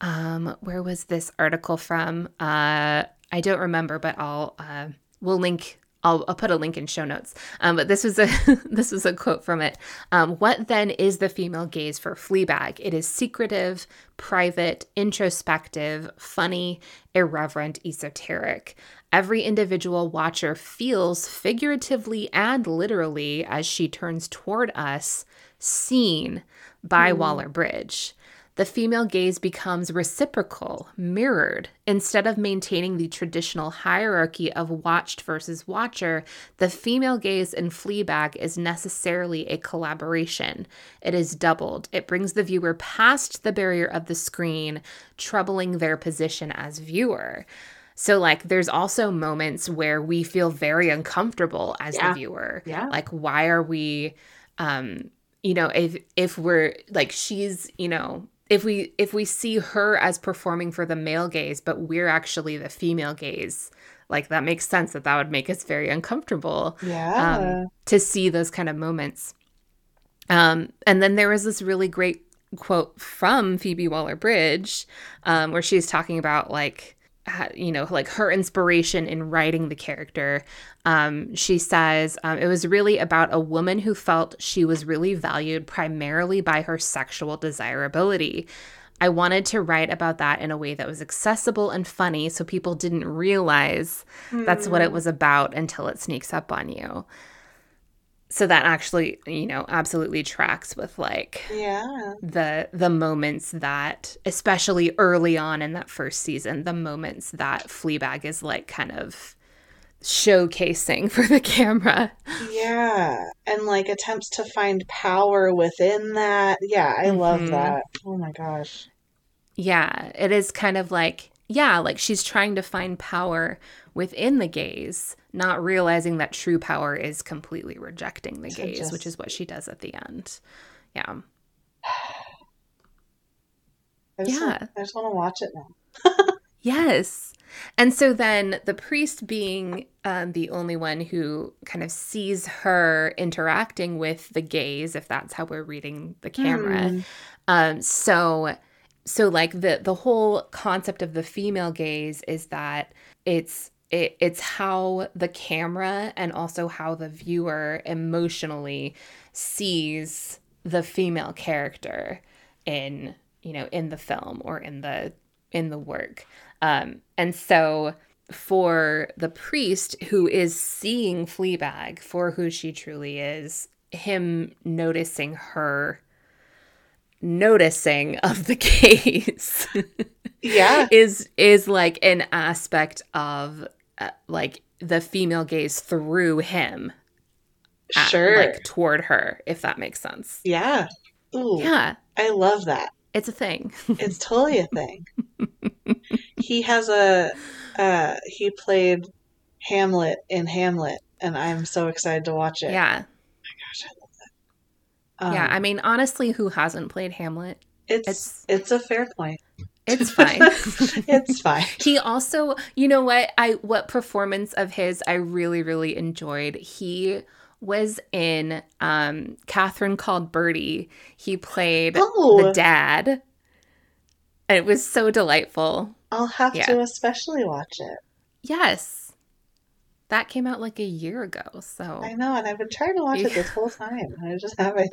um where was this article from? Uh I don't remember, but I'll uh we'll link I'll, I'll put a link in show notes. Um, but this was a this was a quote from it. Um, what then is the female gaze for Fleabag? It is secretive, private, introspective, funny, irreverent, esoteric. Every individual watcher feels figuratively and literally as she turns toward us, seen by hmm. Waller Bridge. The female gaze becomes reciprocal, mirrored. Instead of maintaining the traditional hierarchy of watched versus watcher, the female gaze in Fleabag is necessarily a collaboration. It is doubled. It brings the viewer past the barrier of the screen, troubling their position as viewer. So, like, there's also moments where we feel very uncomfortable as Yeah. the viewer. Yeah. Like, why are we, um, you know, if if we're like she's, you know, if we if we see her as performing for the male gaze, but we're actually the female gaze, like that makes sense that that would make us very uncomfortable Yeah. um, to see those kind of moments. Um, and then there was this really great quote from Phoebe Waller Bridge um, where she's talking about like, you know, like her inspiration in writing the character. Um, she says um, it was really about a woman who felt she was really valued primarily by her sexual desirability. I wanted to write about that in a way that was accessible and funny so people didn't realize that's what it was about until it sneaks up on you. So that actually, you know, absolutely tracks with like yeah. the the moments that especially early on in that first season, the moments that Fleabag is like kind of showcasing for the camera. Yeah. And like attempts to find power within that. Yeah, I love Mhm. that. Oh my gosh. Yeah, it is kind of like, yeah, like she's trying to find power within the gaze, not realizing that true power is completely rejecting the gaze, just- which is what she does at the end. Yeah. I just, Yeah. want, I just want to watch it now. Yes. And so then the priest being um, the only one who kind of sees her interacting with the gaze, if that's how we're reading the camera. Hmm. Um, so so like the the whole concept of the female gaze is that it's it, it's how the camera and also how the viewer emotionally sees the female character in you know in the film or in the in the work. Um and so for the priest who is seeing Fleabag for who she truly is him noticing her noticing of the gaze Yeah. is is like an aspect of uh, like the female gaze through him at- Sure. like toward her if that makes sense yeah. Ooh, yeah I love that. it's a thing It's totally a thing. he has a uh he played Hamlet in Hamlet and I'm so excited to watch it. yeah Gosh, I love that. Um, yeah i mean honestly who hasn't played hamlet it's it's- it's a fair point. it's fine It's fine. he also you know what i what performance of his i really really enjoyed he was in um, Catherine Called Birdy. He played Oh. the dad. And it was so delightful. I'll have Yeah. to especially watch it. Yes. That came out like a year ago. So I know, and I've been trying to watch it this whole time. and I just haven't.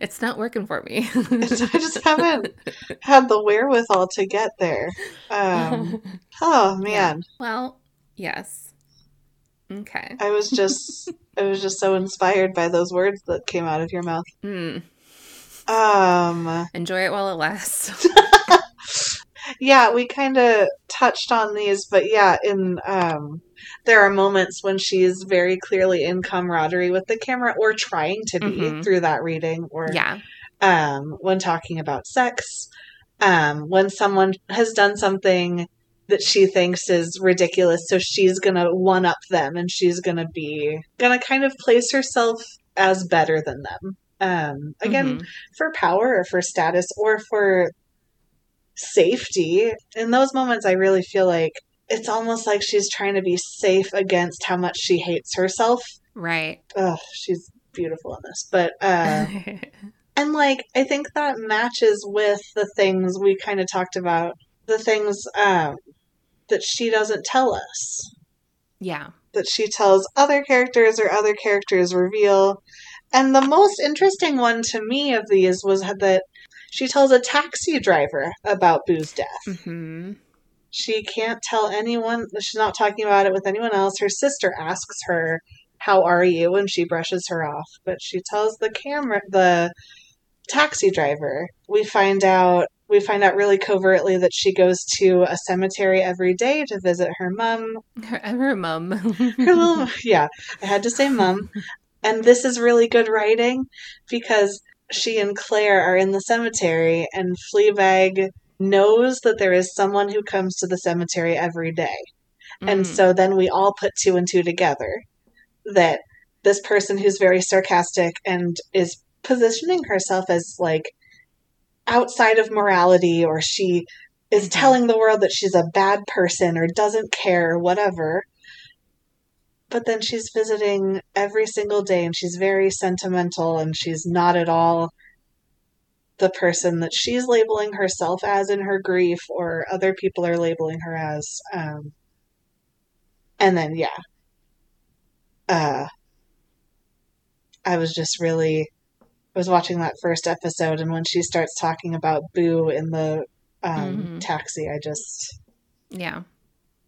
it's not working for me. I just haven't had the wherewithal to get there. Um, oh man, well, yes. Okay. I was just, I was just so inspired by those words that came out of your mouth. Mm. Um, Enjoy it while it lasts. yeah, we kind of touched on these, but yeah, in um, there are moments when she's very clearly in camaraderie with the camera, or trying to be Mhm. through that reading, or yeah. um, when talking about sex, um, when someone has done something that she thinks is ridiculous, so she's gonna one up them and she's gonna be gonna kind of place herself as better than them. Um, again, Mhm. for power or for status or for safety. In those moments, I really feel like it's almost like she's trying to be safe against how much she hates herself. Right. Oh, she's beautiful in this, but uh, and like I think that matches with the things we kind of talked about, the things um, that she doesn't tell us, yeah. that she tells other characters or other characters reveal. And the most interesting one to me of these was that she tells a taxi driver about Boo's death. hmm She can't tell anyone, she's not talking about it with anyone else. Her sister asks her, How are you? and she brushes her off. But she tells the camera, the taxi driver, we find out. We find out really covertly that she goes to a cemetery every day to visit her mom. Her, her mom. Her little, yeah, I had to say mom. And this is really good writing because she and Claire are in the cemetery, and Fleabag knows that there is someone who comes to the cemetery every day. And Mm. so then we all put two and two together that this person who's very sarcastic and is positioning herself as like outside of morality or she is Mhm. telling the world that she's a bad person or doesn't care or whatever. But then she's visiting every single day and she's very sentimental and she's not at all the person that she's labeling herself as in her grief or other people are labeling her as. Um, and then, yeah. Uh, I was just really. I was watching that first episode, and when she starts talking about Boo in the um, Mhm. taxi, I just. yeah.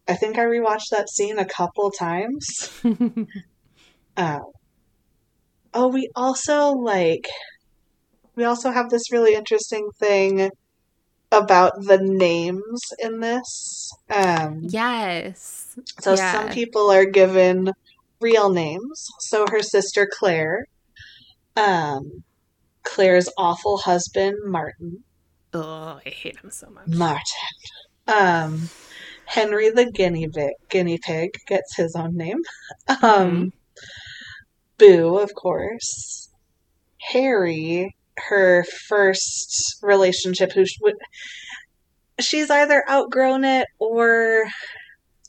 I think I rewatched that scene a couple times. Um, oh, we also like we also have this really interesting thing about the names in this. Um, yes. so yeah. some people are given real names. So her sister Claire, um, Claire's awful husband Martin, Oh, I hate him so much. Martin. Um, Henry the guinea pig, guinea pig gets his own name. Um, Boo, of course. Harry, her first relationship, who would she's either outgrown it or.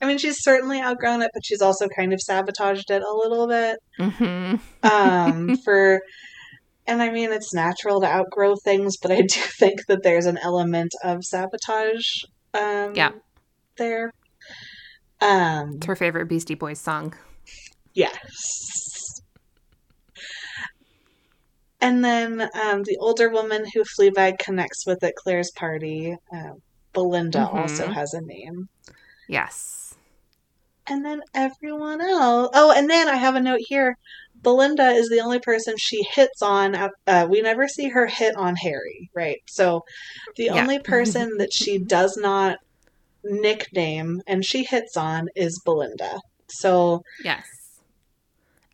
I mean, she's certainly outgrown it, but she's also kind of sabotaged it a little bit. hmm Um, for, and I mean, it's natural to outgrow things, but I do think that there's an element of sabotage. Um, Yeah. There. Um, It's her favorite Beastie Boys song. Yes. And then um, the older woman who Fleabag connects with at Claire's party, uh, Belinda, Mhm. also has a name. Yes. And then everyone else. Oh, and then I have a note here. Belinda is the only person she hits on. Uh, we never see her hit on Harry, right? So the Yeah. only person that she does not nickname and she hits on is Belinda. So Yes.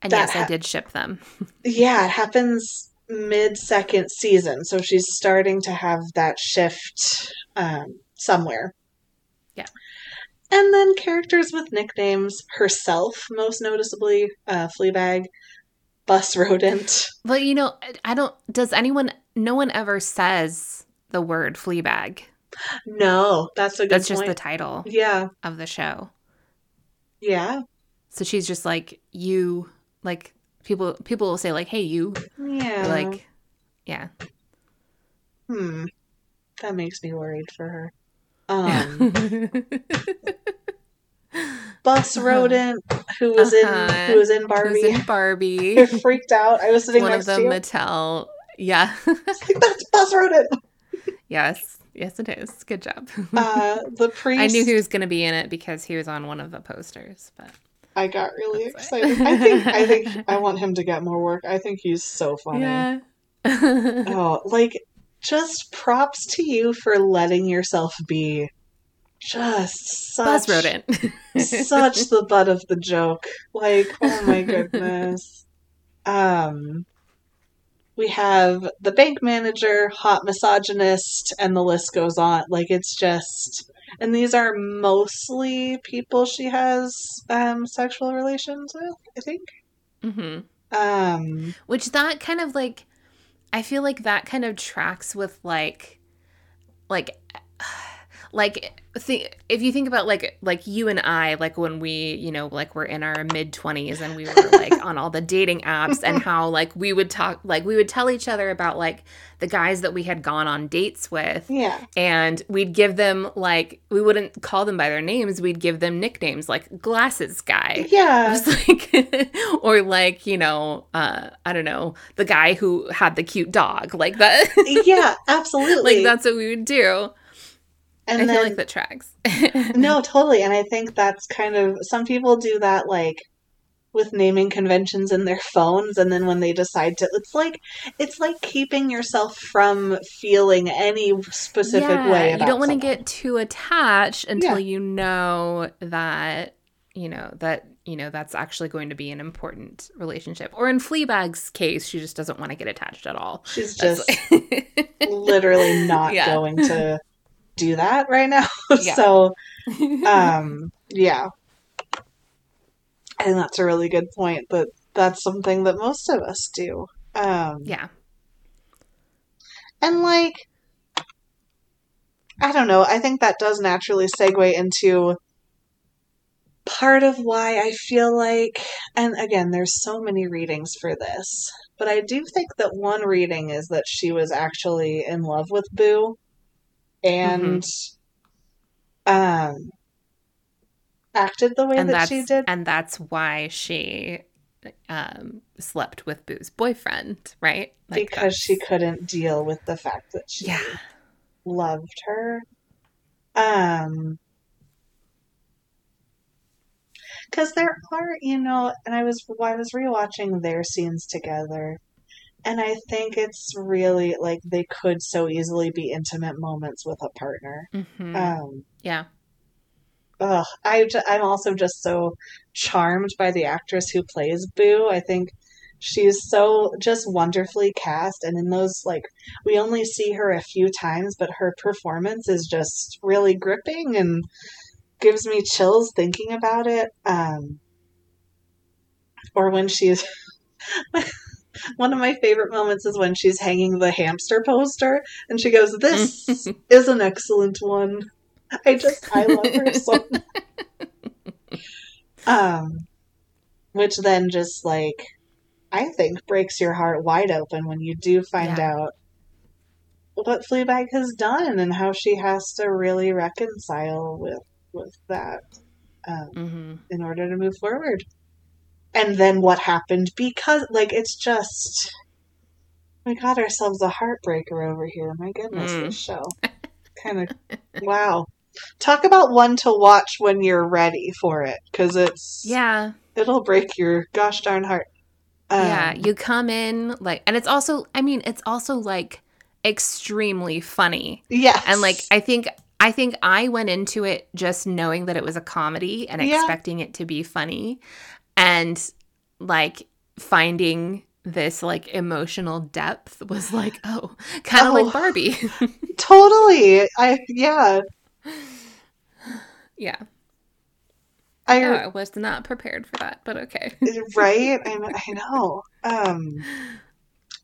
And yes, I did ship them. Yeah, it happens mid second season, so she's starting to have that shift um, somewhere. Yeah. And then characters with nicknames, herself, most noticeably, uh, Fleabag, Bus Rodent. Well, you know, I- I don't. Does anyone? No one ever says the word Fleabag. No, that's a good That's just point. the title yeah, of the show. yeah, So she's just like you like people people will say like hey you Yeah. like yeah hmm. That makes me worried for her. Um, bus rodent who was Uh-huh. in who was in Who's Barbie. in Barbie I freaked out. I was sitting one of next the to you. Mattel yeah Like, That's bus rodent. yes yes it is good job Uh, the priest. I knew he was going to be in it because he was on one of the posters but I got really That's excited. I think I think I want him to get more work. I think he's so funny. yeah Oh, like just props to you for letting yourself be just such Buzz rodent such the butt of the joke. Like, oh my goodness. Um we have the bank manager, hot misogynist, and the list goes on. Like it's just and these are mostly people she has um sexual relations with, I think. hmm Um Which that kind of like, I feel like that kind of tracks with like, like, like th- if you think about like like you and I like when we you know like we're in our mid twenties and we were like on all the dating apps and how like we would talk like we would tell each other about like the guys that we had gone on dates with yeah. and we'd give them like we wouldn't call them by their names we'd give them nicknames like glasses guy Yeah. Like, or like, you know, uh, I don't know, the guy who had the cute dog, like that. yeah, absolutely. like that's what we would do. And I then, feel like that tracks. no, totally. And I think that's kind of some people do that like with naming conventions in their phones and then when they decide to it's like it's like keeping yourself from feeling any specific Yeah, way you don't want to get too attached until Yeah. you know that you know that you know that's actually going to be an important relationship. Or in Fleabag's case, she just doesn't want to get attached at all. She's That's just literally not Yeah. going to do that right now. Yeah. so um yeah and that's a really good point that that's something that most of us do um yeah. and like i don't know i think that does naturally segue into part of why i feel like and again there's so many readings for this but i do think that one reading is that she was actually in love with boo and um acted the way and that she did and that's why she um slept with Boo's boyfriend, right? Like because she couldn't deal with the fact that she yeah, loved her. Um, because there are, you know, and I was I was rewatching their scenes together, and I think it's really like they could so easily be intimate moments with a partner. hmm Um, yeah, ugh, I, I'm also just so charmed by the actress who plays Boo. I think she's so just wonderfully cast, and in those like we only see her a few times, but her performance is just really gripping and gives me chills thinking about it. Um, or when she's. One of my favorite moments is when she's hanging the hamster poster and she goes, This is an excellent one. I just, I love her so much. Um, which then just like, I think breaks your heart wide open when you do find Yeah. out what Fleabag has done and how she has to really reconcile with with that um, hmm in order to move forward. And then what happened because like it's just we got ourselves a heartbreaker over here. My goodness, Mm. this show. kind of wow. Talk about one to watch when you're ready for it cuz it's yeah, it'll break your gosh darn heart. Um, yeah. You come in like, and it's also, I mean, it's also like extremely funny. Yeah. And like I think I think I went into it just knowing that it was a comedy and Yeah. expecting it to be funny and like finding this like emotional depth was like, oh, kind of Oh. like Barbie. totally. I yeah. yeah. I Oh, I was not prepared for that, but okay. right? I, I know. Um,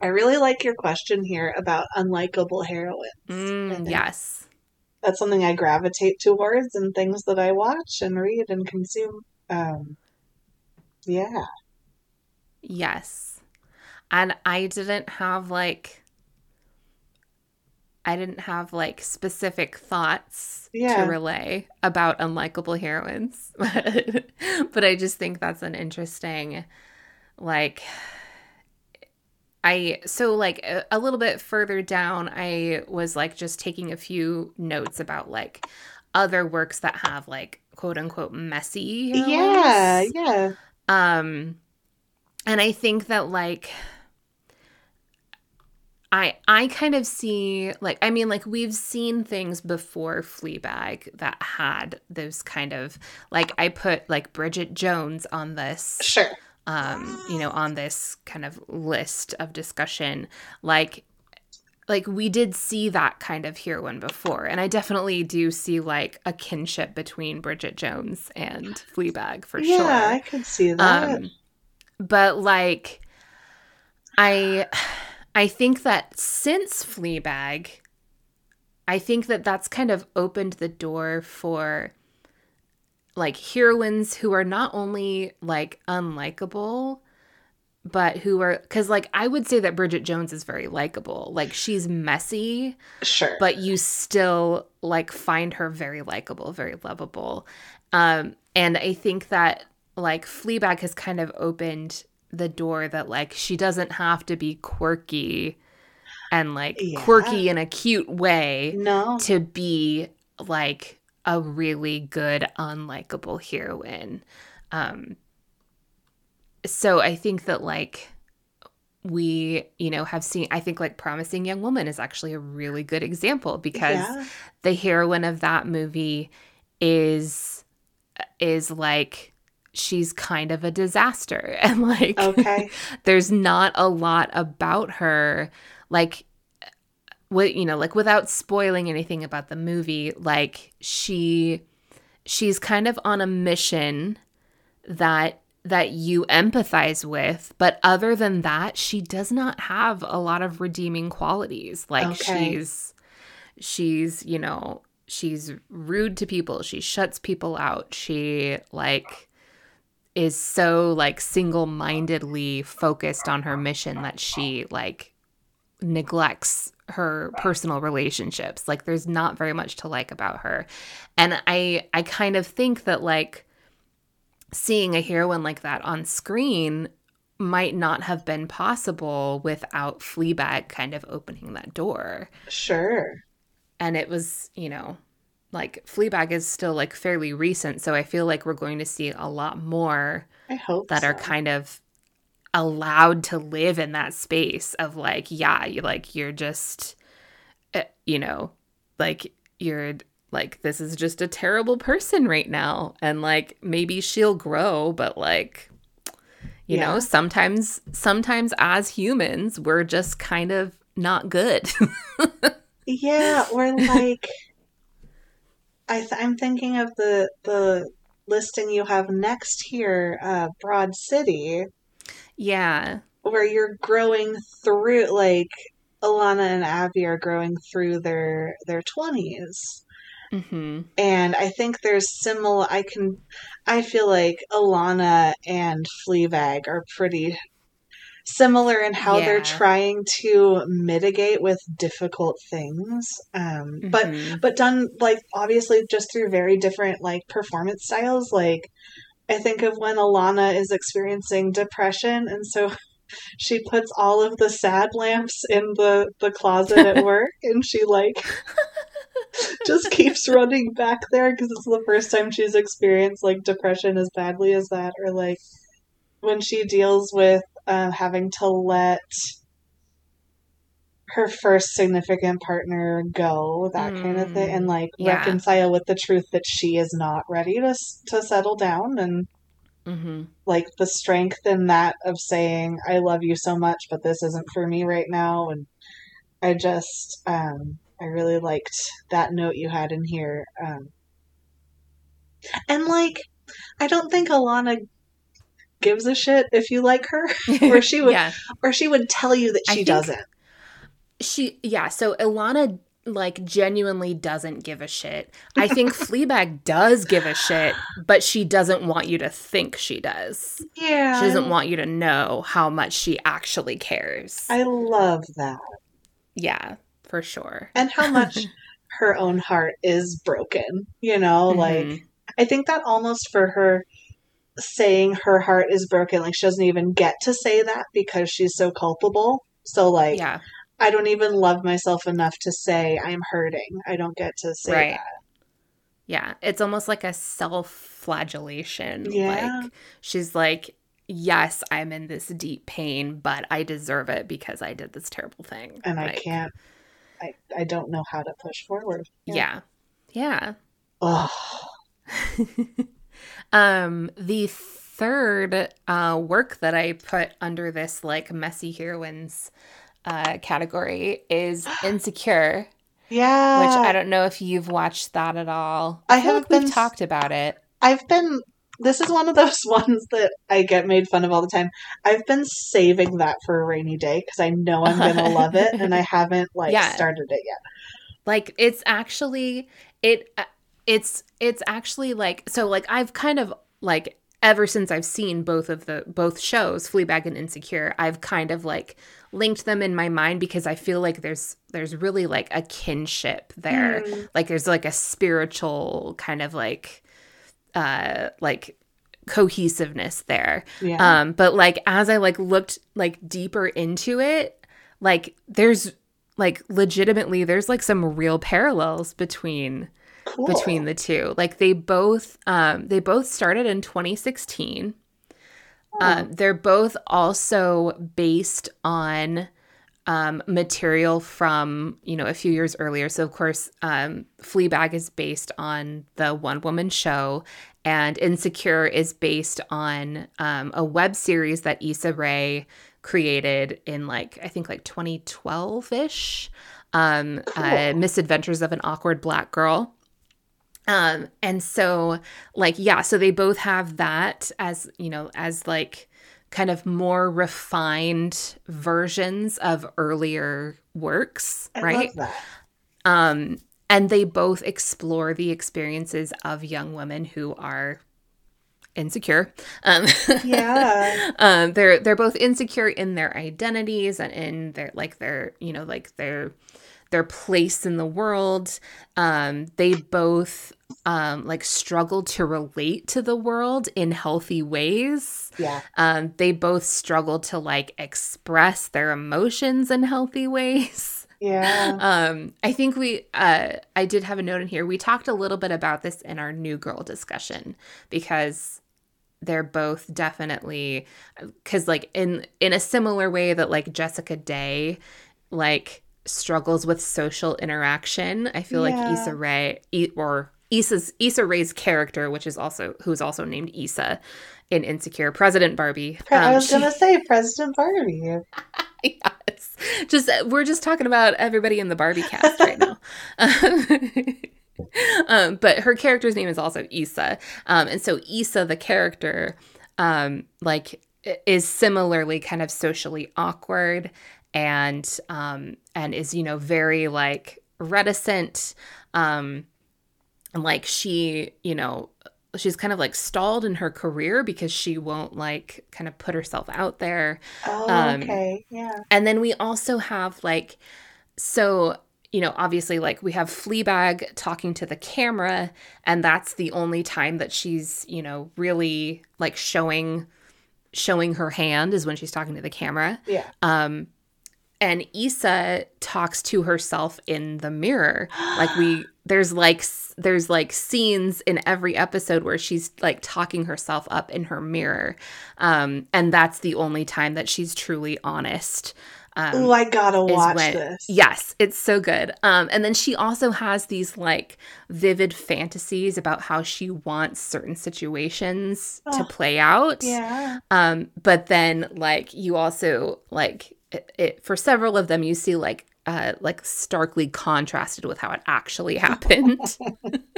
I really like your question here about unlikable heroines. Mm, yes. That's something I gravitate towards and things that I watch and read and consume. Um, Yeah. Yes. And I didn't have like I didn't have like specific thoughts Yeah. to relay about unlikable heroines. but I just think that's an interesting like I so like a, a little bit further down I was like just taking a few notes about like other works that have like quote unquote messy heroines. Yeah, yeah. Um and I think that like I I kind of see like I mean like we've seen things before Fleabag that had those kind of like I put like Bridget Jones on this Sure. um you know on this kind of list of discussion like like we did see that kind of heroine before and i definitely do see like a kinship between bridget jones and fleabag for yeah, sure Yeah, I could see that. um, but like, I, I think that since Fleabag, I think that that's kind of opened the door for like heroines who are not only like unlikable, but who are because like I would say that Bridget Jones is very likable. Like she's messy, sure. but you still like find her very likable, very lovable. Um, and I think that like Fleabag has kind of opened the door that like she doesn't have to be quirky and like Yeah. quirky in a cute way no. to be like a really good unlikable heroine. Um so I think that like we, you know, have seen I think like Promising Young Woman is actually a really good example because yeah. the heroine of that movie is is like she's kind of a disaster and like Okay. there's not a lot about her like what you know like without spoiling anything about the movie like she she's kind of on a mission that that you empathize with but other than that she does not have a lot of redeeming qualities. Like Okay. she's she's you know she's rude to people. She shuts people out. She like is so like single-mindedly focused on her mission that she like neglects her personal relationships. Like there's not very much to like about her. And i i kind of think that like seeing a heroine like that on screen might not have been possible without Fleabag kind of opening that door Sure. and it was you know like Fleabag is still like fairly recent so I feel like we're going to see a lot more I hope that are kind of allowed to live in that space of like yeah you like you're just uh, you know like you're like this is just a terrible person right now. And like maybe she'll grow but like you yeah. know sometimes sometimes as humans we're just kind of not good. Yeah or like I th- i'm thinking of the the listing you have next here uh broad city. Yeah. Where you're growing through like Ilana and Abbi are growing through their their 20s Mm-hmm. And I think there's similar. I can, I feel like Ilana and Fleabag are pretty similar in how yeah. they're trying to mitigate with difficult things um, mm-hmm. but but done like obviously just through very different like performance styles like i think of when Ilana is experiencing depression and so she puts all of the sad lamps in the the closet at work and she like just keeps running back there because it's the first time she's experienced like depression as badly as that or like when she deals with uh, having to let her first significant partner go, that kind of thing, and like yeah. reconcile with the truth that she is not ready to to settle down, and hmm like the strength in that of saying, "I love you so much, but this isn't for me right now," and I just, um, I really liked that note you had in here, um, and like, I don't think Ilana gives a shit if you like her, Or she would- yeah or she would tell you that she doesn't. she yeah so Ilana like genuinely doesn't give a shit. I think Fleabag does give a shit, but she doesn't want you to think she does. Yeah. She doesn't want you to know how much she actually cares. I love that. yeah, for sure. And how much her own heart is broken. You know, like Mhm. I think that almost for her saying her heart is broken, like she doesn't even get to say that because she's so culpable. So like yeah, I don't even love myself enough to say I'm hurting. I don't get to say Right. that. yeah. It's almost like a self-flagellation. Yeah. Like she's like, "Yes, I'm in this deep pain, but I deserve it because I did this terrible thing." And I can't I I don't know how to push forward. Yeah. Yeah. Ugh. um the third uh work that I put under this like messy heroines uh category is Insecure, Yeah. which I don't know if you've watched that at all. I feel have like we've talked about it. I've been this is one of those ones that I get made fun of all the time. I've been saving that for a rainy day because I know I'm gonna love it, and I haven't like Yeah. started it yet. like it's actually it uh, it's it's actually like so like I've kind of like ever since I've seen both of the both shows Fleabag and Insecure I've kind of like linked them in my mind because I feel like there's there's really like a kinship there Mm. like there's like a spiritual kind of like uh like cohesiveness there Yeah. um but like as i like looked like deeper into it like there's like legitimately there's like some real parallels between cool. between the two like they both um they both started in 2016 um they're both also based on um material from you know a few years earlier so of course um fleabag is based on the one woman show and insecure is based on um, a web series that Issa Rae created in like I think like 2012ish um Cool. uh, misadventures of an awkward black girl um and so like yeah so they both have that as you know as like kind of more refined versions of earlier works I right um, and they both explore the experiences of young women who are insecure. Um, Yeah. um, they're they're both insecure in their identities and in their like their you know like their their place in the world. Um, they both um, like struggle to relate to the world in healthy ways. Yeah. Um, they both struggle to like express their emotions in healthy ways. Yeah. Um, I think we, uh, I did have a note in here. We talked a little bit about this in our new girl discussion because they're both definitely, because like in in a similar way that like Jessica Day, like struggles with social interaction. I feel like Yeah. Issa Rae or Issa's Issa Rae's character, which is also who's also named Issa in Insecure, President Barbie. Pre- I um, was she- gonna say President Barbie. yes. Just we're just talking about everybody in the Barbie cast right now. um, but her character's name is also Issa, um, and so Issa, the character, um, like is similarly kind of socially awkward and um, and is you know very like reticent. Um, like she, you know, she's kind of like stalled in her career because she won't like kind of put herself out there. Oh, Um, okay. Yeah. And then we also have like, so, you know, obviously, like we have Fleabag talking to the camera, and that's the only time that she's, you know, really like showing showing her hand is when she's talking to the camera. Yeah. Um and Issa talks to herself in the mirror. Like we there's like there's like scenes in every episode where she's like talking herself up in her mirror. Um and that's the only time that she's truly honest. Um Ooh, I gotta watch when- this. Yes, it's so good. Um, and then she also has these like vivid fantasies about how she wants certain situations to Oh, play out. Yeah. Um, but then like you also like it, it for several of them you see like uh like starkly contrasted with how it actually happened.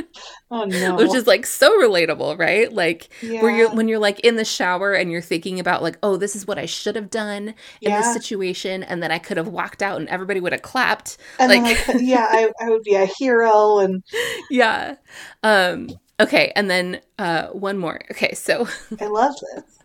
Oh no. which is like so relatable, right? Like yeah. where you're when you're like in the shower and you're thinking about like, oh, this is what I should have done in yeah. this situation, and then I could have walked out and everybody would have clapped. and like- then I could, yeah, I, I would be a hero and yeah. Um. Okay, and then uh, one more. Okay, so I love this.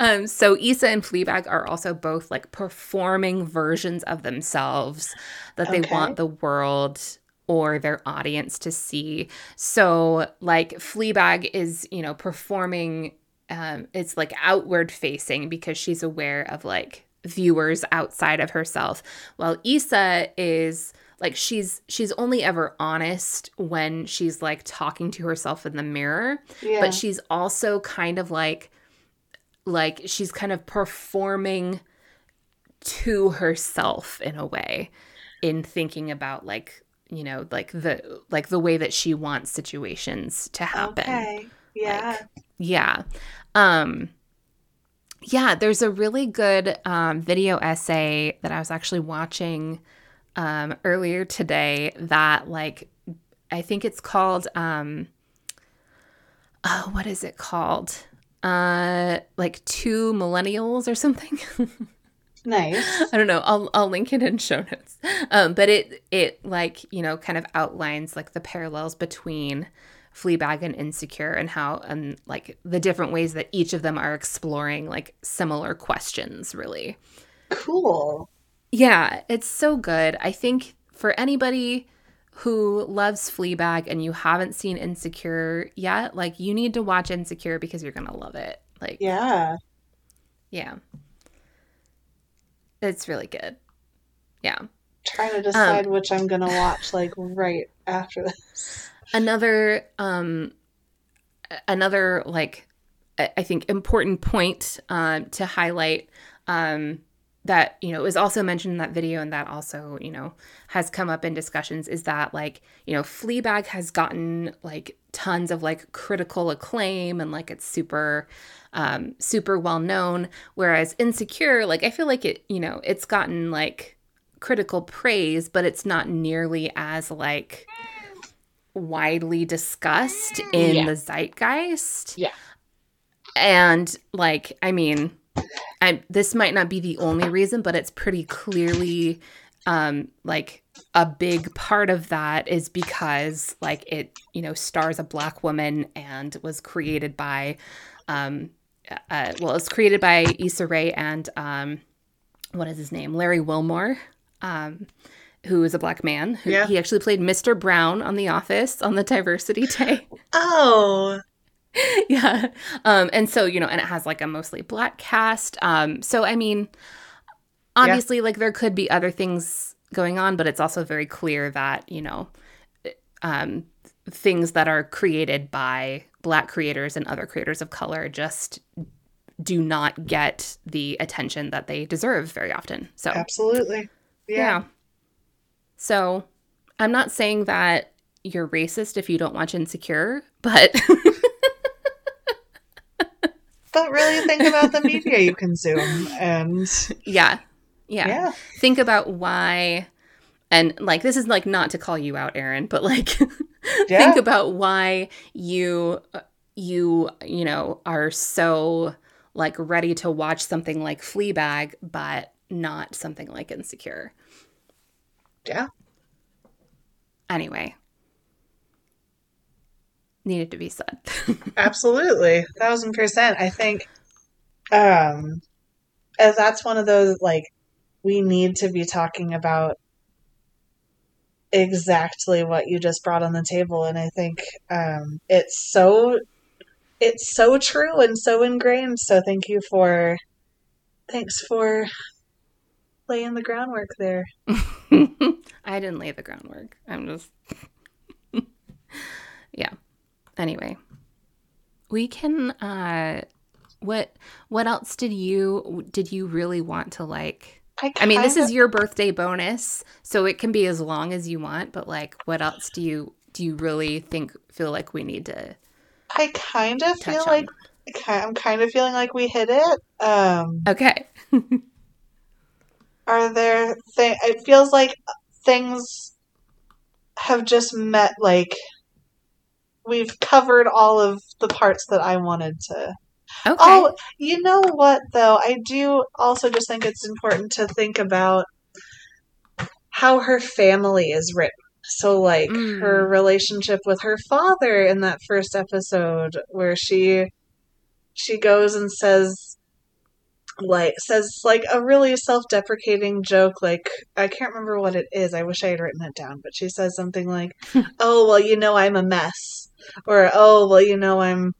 Um, so Issa and Fleabag are also both like performing versions of themselves that they Okay. want the world or their audience to see. So like Fleabag is, you know, performing um it's like outward facing because she's aware of like viewers outside of herself while Issa is like she's she's only ever honest when she's like talking to herself in the mirror Yeah. but she's also kind of like like she's kind of performing to herself in a way in thinking about like you know like the like the way that she wants situations to happen Okay. Yeah. yeah um yeah there's a really good um, video essay that i was actually watching um, earlier today that like i think it's called um oh what is it called uh like two millennials or something nice. I don't know. I'll I'll link it in show notes. Um, but it it like you know kind of outlines like the parallels between Fleabag and Insecure and how and like the different ways that each of them are exploring like similar questions. Really, Cool. yeah, it's so good. I think for anybody who loves Fleabag and you haven't seen Insecure yet, like you need to watch Insecure because you're gonna love it. Like Yeah. yeah, it's really good. Yeah. Trying Um, to decide which I'm gonna watch like right after this. another um another like i I think important point um to highlight um that you know is also mentioned in that video and that also you know has come up in discussions is that like you know fleabag has gotten like tons of like critical acclaim and like it's super um super well known whereas insecure like i feel like it you know it's gotten like critical praise but it's not nearly as like widely discussed in Yeah. the zeitgeist. Yeah. And like, I mean, I this might not be the only reason, but it's pretty clearly um like a big part of that is because like it, you know, stars a black woman and was created by um uh, well, it was created by Issa Rae and um what is his name? Larry Wilmore. Um who is a black man. Who, Yeah. He actually played Mr. Brown on The Office on the Diversity Day. Oh. yeah. Um, and so, you know, and it has like a mostly black cast. Um, so, I mean, obviously, like there could be other things going on, but it's also very clear that, you know, um, things that are created by black creators and other creators of color just do not get the attention that they deserve very often. So, Absolutely. yeah. Yeah. So I'm not saying that you're racist if you don't watch Insecure, but But really think about the media you consume and yeah, yeah. yeah. Think about why, and like, this is like not to call you out, Erin, but like, Yeah. think about why you, uh, you, you know, are so like ready to watch something like Fleabag, but not something like Insecure. Yeah. Anyway, needed to be said. Absolutely. Thousand percent. I think um as that's one of those like we need to be talking about exactly what you just brought on the table and I think um it's so it's so true and so ingrained. So thank you for thanks for laying the groundwork there. I didn't lay the groundwork. I'm just. Anyway. We can uh what what else did you did you really want to like I mean, this kinda- is your birthday bonus, so it can be as long as you want, but like what else do you do you really think feel like we need to I kind of feel on? like I'm kind of feeling like we hit it. Um Okay. are there th- it feels like things have just met like we've covered all of the parts that I wanted to. Okay. Oh, you know what though? I do also just think it's important to think about how her family is written. So like Mm. her relationship with her father in that first episode where she she goes and says like says like a really self-deprecating joke like I can't remember what it is. I wish I had written it down, but she says something like, "Oh, well, you know I'm a mess." Or, "Oh, well, you know I'm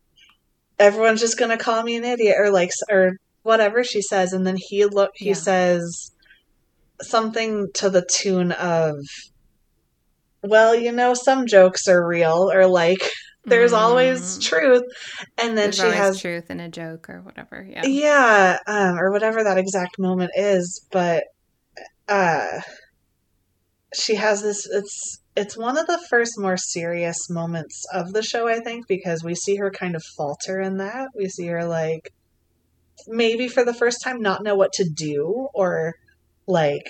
everyone's just going to call me an idiot." Or like or whatever she says and then he look he Yeah. says something to the tune of well, you know, some jokes are real, or like there's always Mm. truth, and then There's she has truth in a joke or whatever. Yeah. yeah, um, or whatever that exact moment is, but uh, she has this. It's it's one of the first more serious moments of the show, I think, because we see her kind of falter in that. We see her like maybe for the first time not know what to do, or like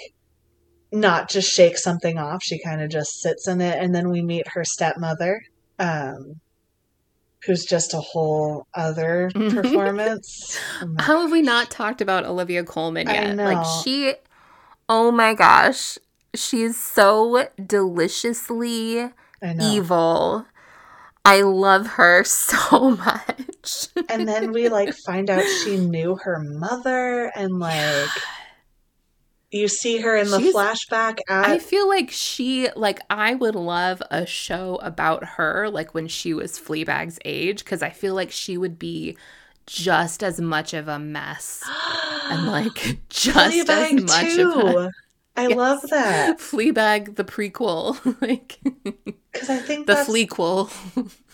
not just shake something off. She kind of just sits in it, and then we meet her stepmother, um, who's just a whole other performance. Oh How have we not talked about Olivia Colman I yet? Like she oh my gosh. She's so deliciously I evil. I love her so much. And then we like find out she knew her mother, and like you see her in the She's- flashback I feel like she like I would love a show about her like when she was Fleabag's age cuz I feel like she would be just as much of a mess and like just Fleabag as much too. of a I Yes. love that Fleabag the prequel like because I think the flequel.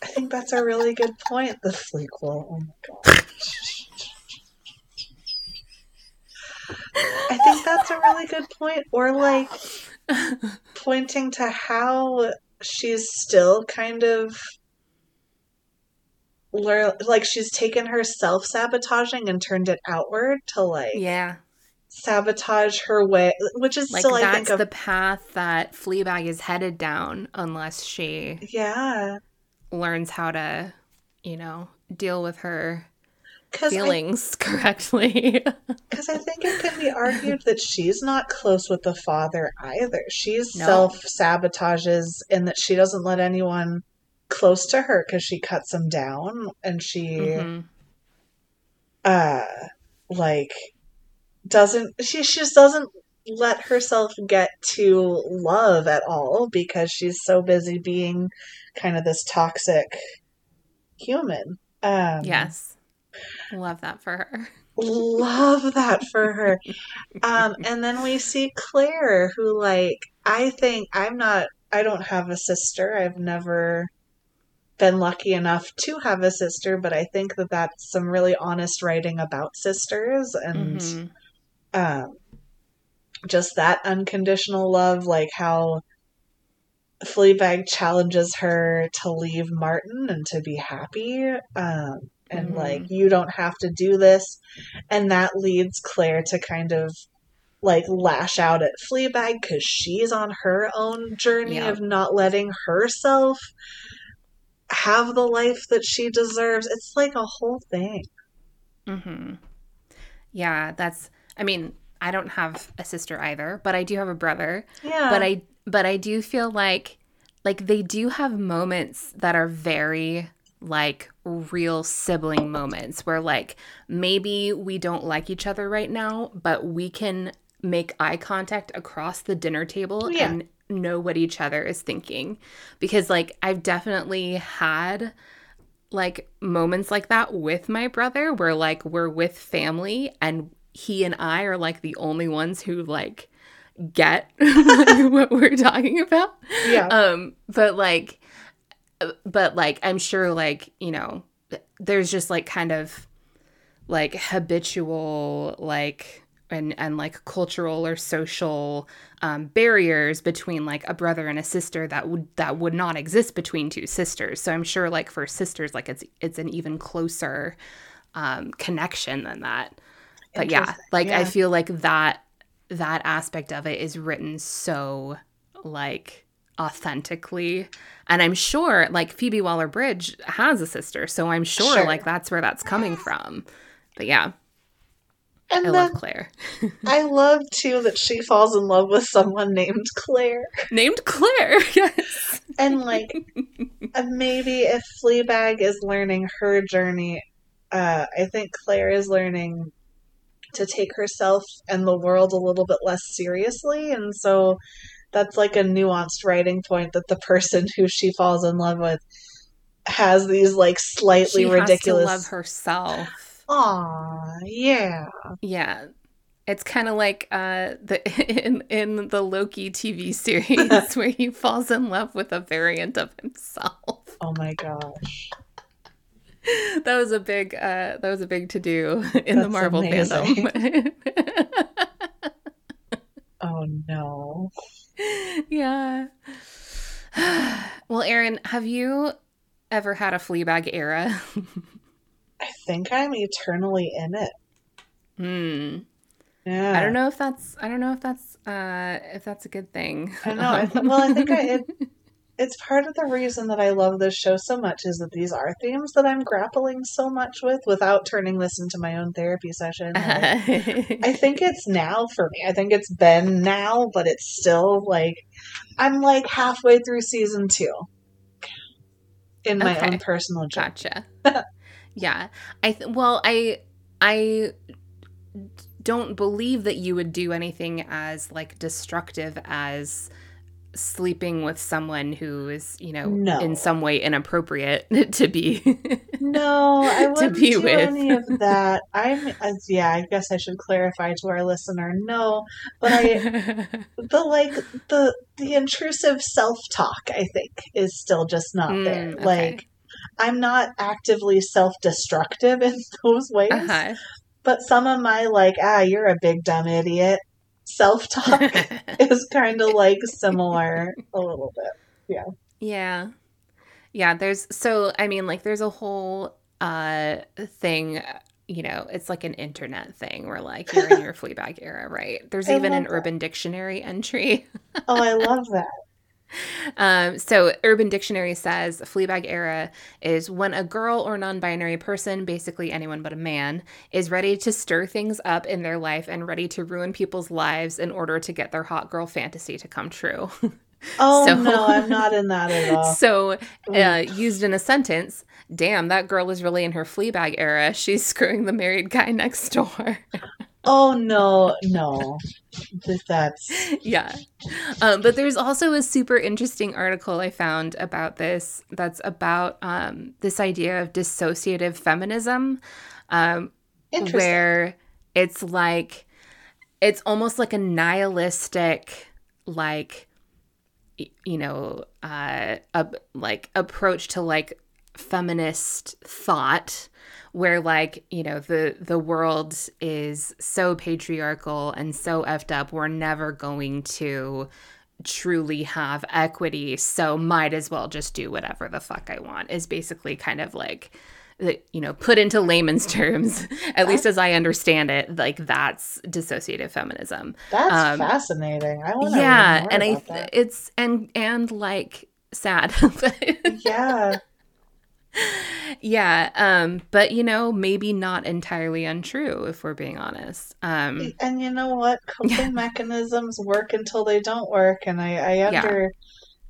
I think that's a really good point. The flequel. Oh my god. I think that's a really good point. Or like pointing to how she's still kind of like she's taken her self sabotaging and turned it outward to like yeah. Sabotage her way, which is Like still I that's think of the path that Fleabag is headed down unless she yeah learns how to, you know, deal with her feelings I, correctly. 'cause I think it can be argued that she's not close with the father either. She's No. self sabotages in that she doesn't let anyone close to her because she cuts him down and she Mhm. uh like doesn't she, she just doesn't let herself get to love at all because she's so busy being kind of this toxic human um Yes. Love that for her. love that for her um and then we see claire who like i think i'm not i don't have a sister i've never been lucky enough to have a sister but i think that that's some really honest writing about sisters and Mhm. Um, just that unconditional love, like how Fleabag challenges her to leave Martin and to be happy, um, and Mhm. like you don't have to do this, and that leads Claire to kind of like lash out at Fleabag because she's on her own journey Yeah. of not letting herself have the life that she deserves. It's like a whole thing. hmm Yeah, that's. I mean, I don't have a sister either, but I do have a brother. Yeah, But I, but I do feel like, like they do have moments that are very like real sibling moments where like maybe we don't like each other right now, but we can make eye contact across the dinner table Yeah. and know what each other is thinking because like I've definitely had like moments like that with my brother where like we're with family and he and I are like the only ones who like get what we're talking about. yeah, Um but like but like I'm sure like, you know, there's just like kind of like habitual like and and like cultural or social um, barriers between like a brother and a sister that would that would not exist between two sisters. So I'm sure like for sisters like it's it's an even closer um, connection than that. But yeah, like I feel like that that aspect of it is written so like authentically. And I'm sure like Phoebe Waller Bridge has a sister, so I'm sure, Sure. like that's where that's coming from. But yeah, And I then love Claire. I love too that she falls in love with someone named Claire. Named Claire. Yes. And like uh, maybe if Fleabag is learning her journey, uh, I think Claire is learning to take herself and the world a little bit less seriously, and so that's like a nuanced writing point that the person who she falls in love with has these like slightly she ridiculous. love herself. Aw, yeah. Yeah. It's kind of like uh, the in in the Loki TV series where he falls in love with a variant of himself. Oh my gosh. That was a big uh, that was a big to do in the Marvel amazing. fandom. Oh no. yeah. well, Erin, have you ever had a Fleabag era? I think I'm eternally in it. hmm. Yeah. I don't know if that's I don't know if that's uh if that's a good thing. I know. I th- well, I think I, it, it's part of the reason that I love this show so much is that these are themes that I'm grappling so much with without turning this into my own therapy session. Like, I think it's now for me. I think it's been now, but it's still like I'm like halfway through season two in my Okay. own personal journey. Gotcha. yeah. I th- well, I I don't believe that you would do anything as like destructive as sleeping with someone who is, you know, No. in some way inappropriate to be. No, I wouldn't be do with. any of that. I'm, uh, yeah, I guess I should clarify to our listener. No, but I, the like the the intrusive self talk i think is still just not Mm, there okay. like i'm not actively self destructive in those ways uh-huh. but some of my like ah you're a big dumb idiot self talk is kind of like similar a little bit Yeah. Yeah, Yeah. there's so I mean like there's a whole uh thing, you know, it's like an internet thing where like you're in your Fleabag era, right? There's I even an that. urban dictionary entry. oh i love that Um, so Urban Dictionary says Fleabag era is when a girl or non-binary person, basically anyone but a man, is ready to stir things up in their life and ready to ruin people's lives in order to get their hot girl fantasy to come true. oh So- no i'm not in that at all So, uh, used in a sentence, damn, that girl is really in her Fleabag era. She's screwing the married guy next door. oh no no that's yeah. Um, but there's also a super interesting article I found about this that's about um, this idea of dissociative feminism, um, interesting where it's like, it's almost like a nihilistic, like, you know, uh, a, like approach to like feminist thought where like you know the the world is so patriarchal and so effed up we're never going to truly have equity so might as well just do whatever the fuck i want is basically kind of like the- you know put into layman's terms at least as i understand it like that's dissociative feminism. That's um, fascinating. I want to yeah and i that. it's and and like sad. Yeah yeah um but you know maybe not entirely untrue if we're being honest um And you know what? Coping mechanisms work until they don't work, and I, I Yeah. under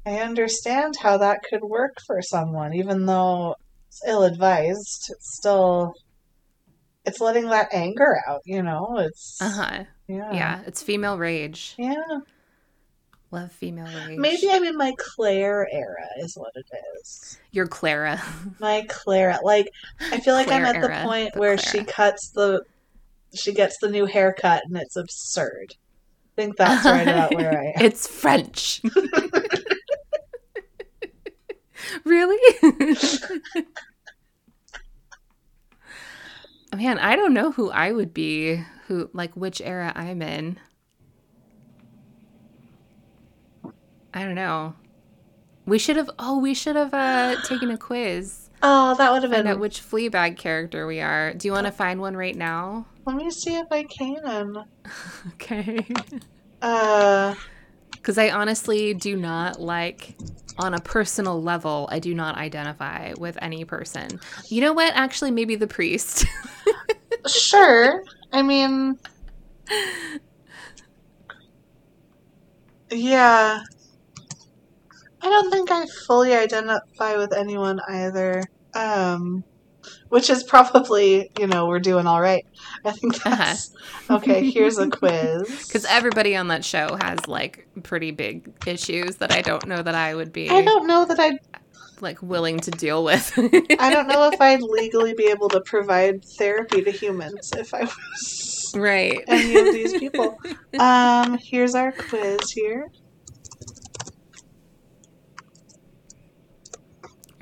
I understand how that could work for someone, even though it's ill advised. It's still it's letting that anger out, you know? It's uh-huh yeah. yeah it's female rage Yeah. Love female rage Maybe I'm in my Claire era is what it is. you're clara My Clara. like I feel like I'm Claire at the point where Clara. she cuts the she gets the new haircut and it's absurd. I think that's right about where I am. it's french really man i don't know who i would be who like which era i'm in i don't know we should have oh we should have uh taken a quiz Oh, that would have find been out which fleabag character we are do you want to find one right now Let me see if I can. okay Uh, Because I honestly do not like, on a personal level, I do not identify with any person. You know what? Actually, maybe the priest. sure. I mean, yeah. I don't think I fully identify with anyone either. Um, which is probably, you know, we're doing all right. I think Uh-huh. that's okay. Here's a quiz. Because everybody on that show has like pretty big issues that I don't know that I would be I don't know that I'd like willing to deal with. I don't know if I'd legally be able to provide therapy to humans if I was right. any of these people. Um, here's our quiz here.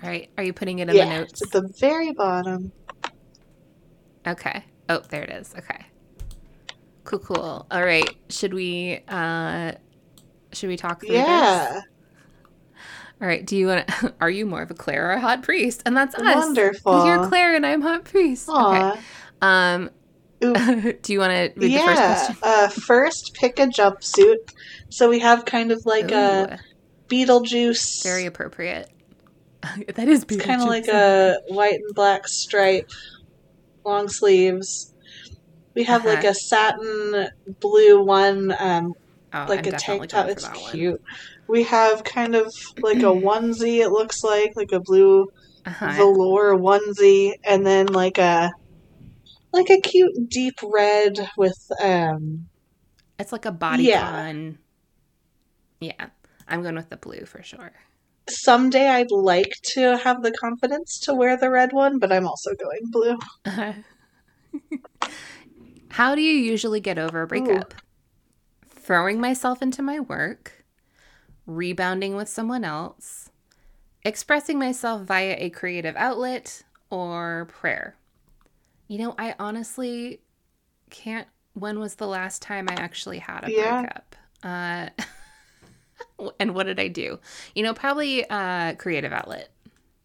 Right. Are you putting it in the Yeah, notes? at the very bottom. Okay. Oh, there it is. Okay. Cool, cool. All right. Should we uh should we talk through this? Yeah, All right. Do you want to are you more of a Claire or a hot priest? And that's us. wonderful. You're Claire and I'm hot priest. Aw. Okay. Um do you want to read the first yeah. question? Uh, first, pick a jumpsuit. So we have kind of like a Ooh, Beetlejuice. very appropriate. that is It's kind of like a white and black stripe, long sleeves. We have like Uh-huh. a satin blue one, um, oh, like I'm a tank top. It's that one. cute. We have kind of like a onesie. It looks like like a blue Uh-huh. velour onesie, and then like a like a cute deep red with um It's like a bodycon. Yeah. Yeah. I'm going with the blue for sure. Someday I'd like to have the confidence to wear the red one, but I'm also going blue. How do you usually get over a breakup? Throwing myself into my work, rebounding with someone else, expressing myself via a creative outlet, or prayer. You know, I honestly can't. When was the last time I actually had a Yeah. breakup? Uh, and what did I do? You know, probably uh, creative outlet.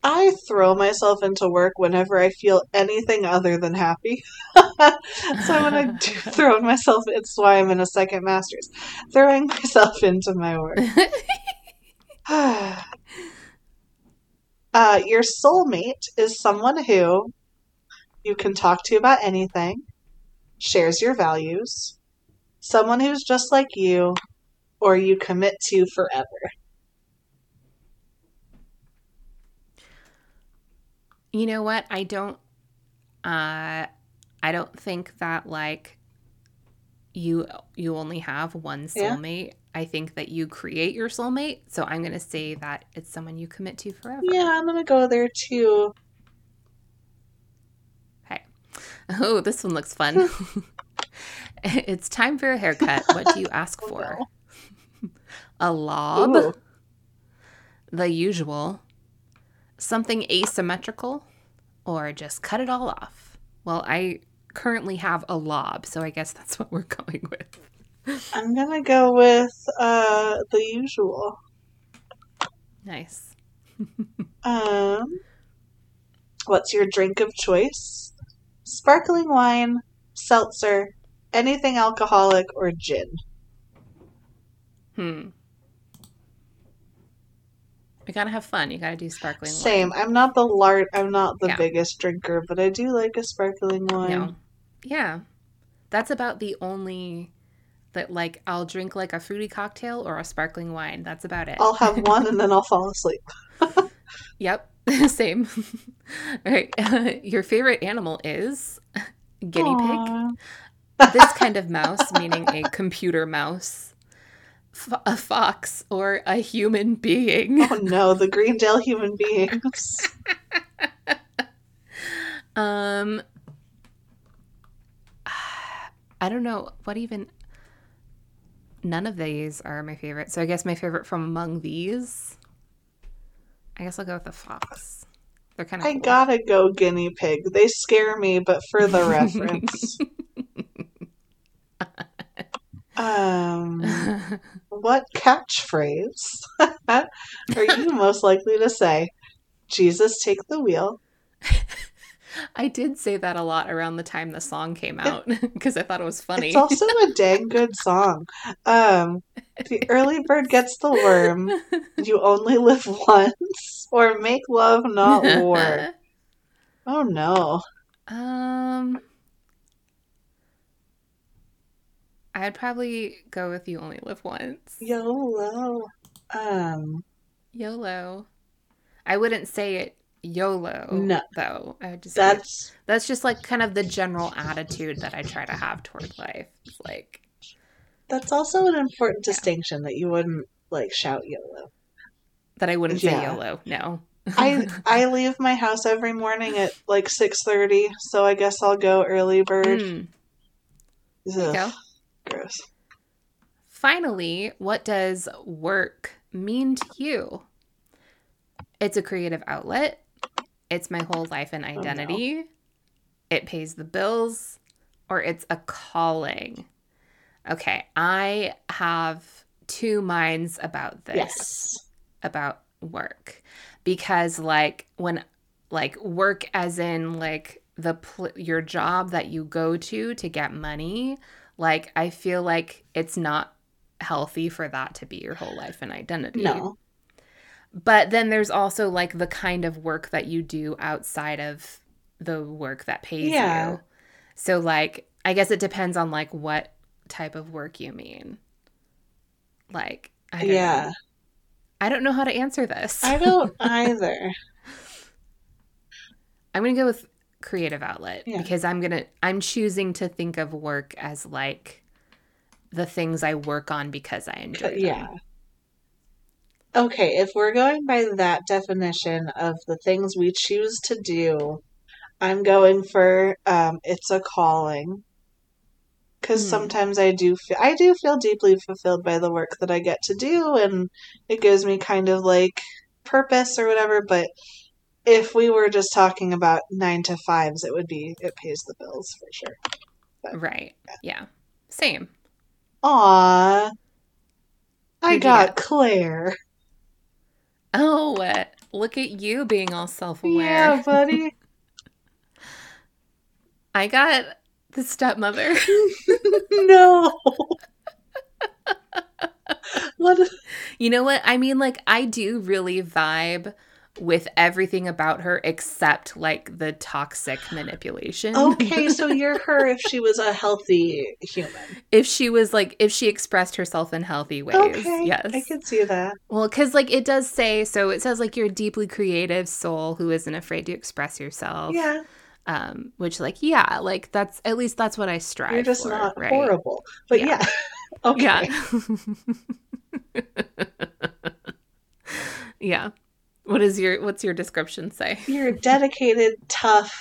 I throw myself into work whenever I feel anything other than happy. so I'm gonna do throwing myself. It's why I'm in a second master's. Throwing myself into my work. uh, your soulmate is someone who you can talk to about anything, shares your values, someone who's just like you, or you commit to forever. You know what? I don't uh I don't think that like you you only have one Yeah. soulmate. I think that you create your soulmate. So I'm going to say that it's someone you commit to forever. Yeah, I'm gonna go there too. Hey. Oh, this one looks fun. it's time for a haircut. What do you ask Oh, for? A lob, Ooh. the usual, something asymmetrical, or just cut it all off? Well, I currently have a lob, so I guess that's what we're going with. I'm gonna go with uh the usual. Nice. Um, what's your drink of choice? Sparkling wine, seltzer, anything alcoholic, or gin? Hmm. We gotta have fun. You gotta do sparkling wine. Same. I'm not the lart. I'm not the Yeah. biggest drinker, but I do like a sparkling wine. No. Yeah. That's about the only that like I'll drink like a fruity cocktail or a sparkling wine. That's about it. I'll have one and then I'll fall asleep. Yep. Same. All right. Your favorite animal is guinea pig. This kind of mouse, meaning a computer mouse, F- a fox, or a human being. Oh no, the Greendale human beings. Um, I don't know what even. None of these are my favorite. So I guess my favorite from among these. I guess I'll go with the fox. They're kind of. I gotta go guinea pig. They scare me, but for the reference. Um, what catchphrase are you most likely to say? Jesus, take the wheel. I did say that a lot around the time the song came out because I thought it was funny. It's also a dang good song. Um, the early bird gets the worm. You only live once, or make love, not war. Oh no. um, I'd probably go with "You Only Live Once." YOLO. Um, YOLO. I wouldn't say it YOLO. No. though. I would just that's that's that's just like kind of the general attitude that I try to have toward life. It's like that's also an important distinction that you wouldn't like shout YOLO. that I wouldn't say YOLO. No. I I leave my house every morning at like six thirty, so I guess I'll go early bird. Mm, there you go. Gross. Finally, what does work mean to you? It's a creative outlet. It's my whole life and oh, no. identity. It pays the bills, or it's a calling. Okay, I have two minds about this. Yes. about work because like when like work as in like the pl- your job that you go to to get money like i feel like it's not healthy for that to be your whole life and identity No. but then there's also like the kind of work that you do outside of the work that pays Yeah. you so like i guess it depends on like what type of work you mean like I don't Yeah. know. I don't know how to answer this. I don't either. I'm going to go with creative outlet Yeah. because I'm going to I'm choosing to think of work as like the things I work on because I enjoy them. Yeah. Okay, if we're going by that definition of the things we choose to do, I'm going for um, it's a calling. Because Hmm. sometimes I do feel I do feel deeply fulfilled by the work that I get to do, and it gives me kind of like purpose or whatever. But if we were just talking about nine to fives, it would be it pays the bills for sure. Right. Yeah. Same. Aw, I got? Claire. Oh, uh, look at you being all self-aware. Yeah, buddy. I got the stepmother. no. what? you know what? I mean like I do really vibe with everything about her except like the toxic manipulation. Okay, so you're her if she was a healthy human. if she was like if she expressed herself in healthy ways Okay, yes I can see that. well because like it does say so it says like you're a deeply creative soul who isn't afraid to express yourself Yeah, um which like yeah like that's at least that's what i strive you're just for, not right? horrible. But Yeah. yeah, okay. yeah yeah what is your what's your description say You're dedicated, tough.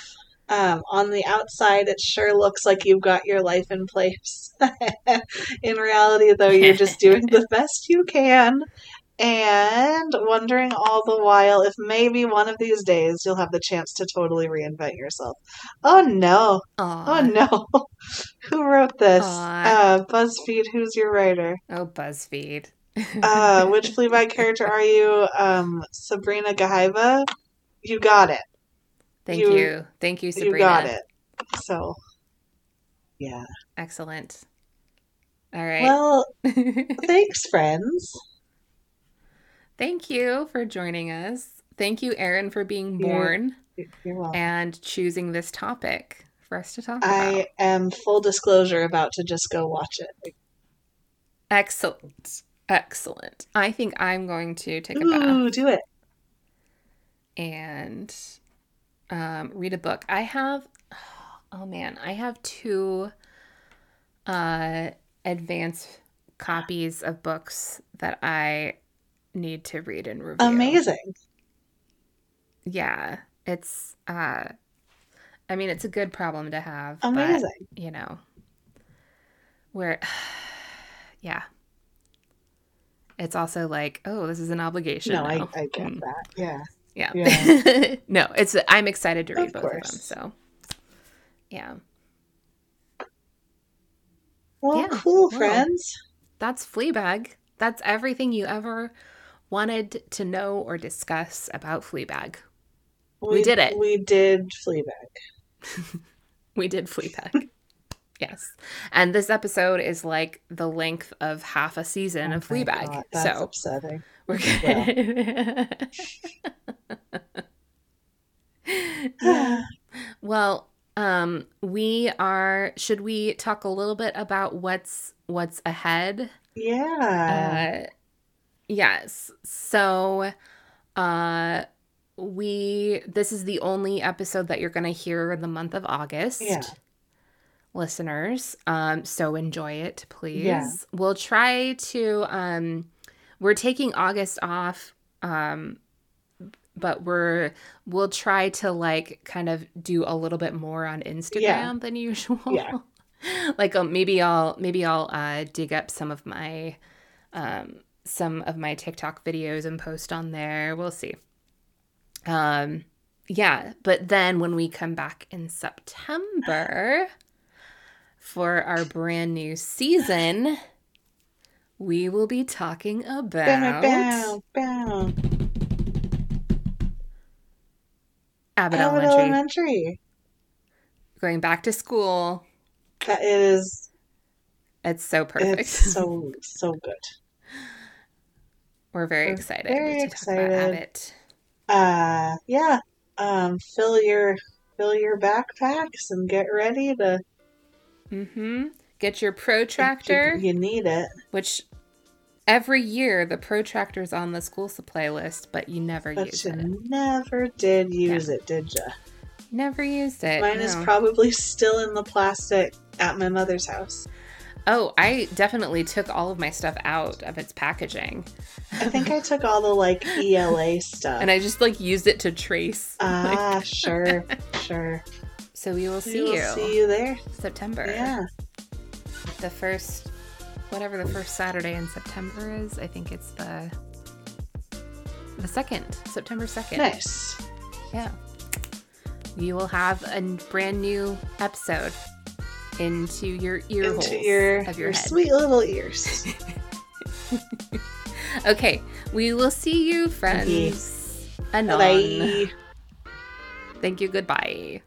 Um, on the outside, it sure looks like you've got your life in place. in reality, though, you're just doing the best you can and wondering all the while if maybe one of these days you'll have the chance to totally reinvent yourself. Oh no. Aw. Oh no. Who wrote this? Uh, BuzzFeed, who's your writer? oh buzzfeed Uh, which Fleabag character are you? Um, Sabrina Gahiva? You got it. thank you- you, thank you sabrina You got it. So, yeah. excellent all right Well, thanks, friends. Thank you for joining us. Thank you, Erin, for being born and choosing this topic for us to talk about. I am full disclosure about to just go watch it. Excellent. Excellent. I think I'm going to take a bath Ooh, do it. and um, read a book. I have, oh man, I have two uh, advanced copies of books that I need to read and review. Amazing. Yeah, it's, uh, I mean, it's a good problem to have. but- Amazing. you know, where, yeah. It's also like, oh, this is an obligation. No, I. I get Mm, that. Yeah. Yeah. Yeah. no, it's, I'm excited to read Of both of them. So, yeah. Well, Yeah, cool, well. friends. That's Fleabag. That's everything you ever wanted to know or discuss about Fleabag. We did it. We did Fleabag. We did Fleabag. Yes. And this episode is like the length of half a season of Oh my Fleabag. God, that's so upsetting. we're good. yeah. Well, um, we are should we talk a little bit about what's what's ahead? Yeah. Uh, yes. So, uh, we this is the only episode that you're going to hear in the month of August. Yeah. Listeners, um, so enjoy it, please. Yeah. We'll try to. Um, we're taking August off, um, but we're we'll try to like kind of do a little bit more on Instagram Yeah. than usual. Yeah. like um, maybe I'll maybe I'll uh, dig up some of my um, some of my TikTok videos and post on there. We'll see. Um, yeah, but then when we come back in September for our brand new season, we will be talking about bow, bow. Abbott Abbott Elementary, Elementary. going back to school. That is It's so perfect. it's so so good. We're very we're excited very to talk about excited. Abbott. Uh yeah. Um fill your fill your backpacks and get ready to Mm-hmm. Get your protractor. You, you need it. which every year the protractor's on the school supply list, but you never But use you it. never did use it, did you? Never used it. Mine is probably still in the plastic at my mother's house. oh, I definitely took all of my stuff out of its packaging, I think I took all the like ELA stuff. and I just like used it to trace. ah, sure, sure. So we will see we will you see you there. September. Yeah. the first, whatever the first Saturday in September is. I think it's the the second, September second. Nice. Yeah. You will have a brand new episode into your ear holes Into your, of your, your head. sweet little ears. Okay, we will see you, friends. Anon. Bye. Thank you. Goodbye.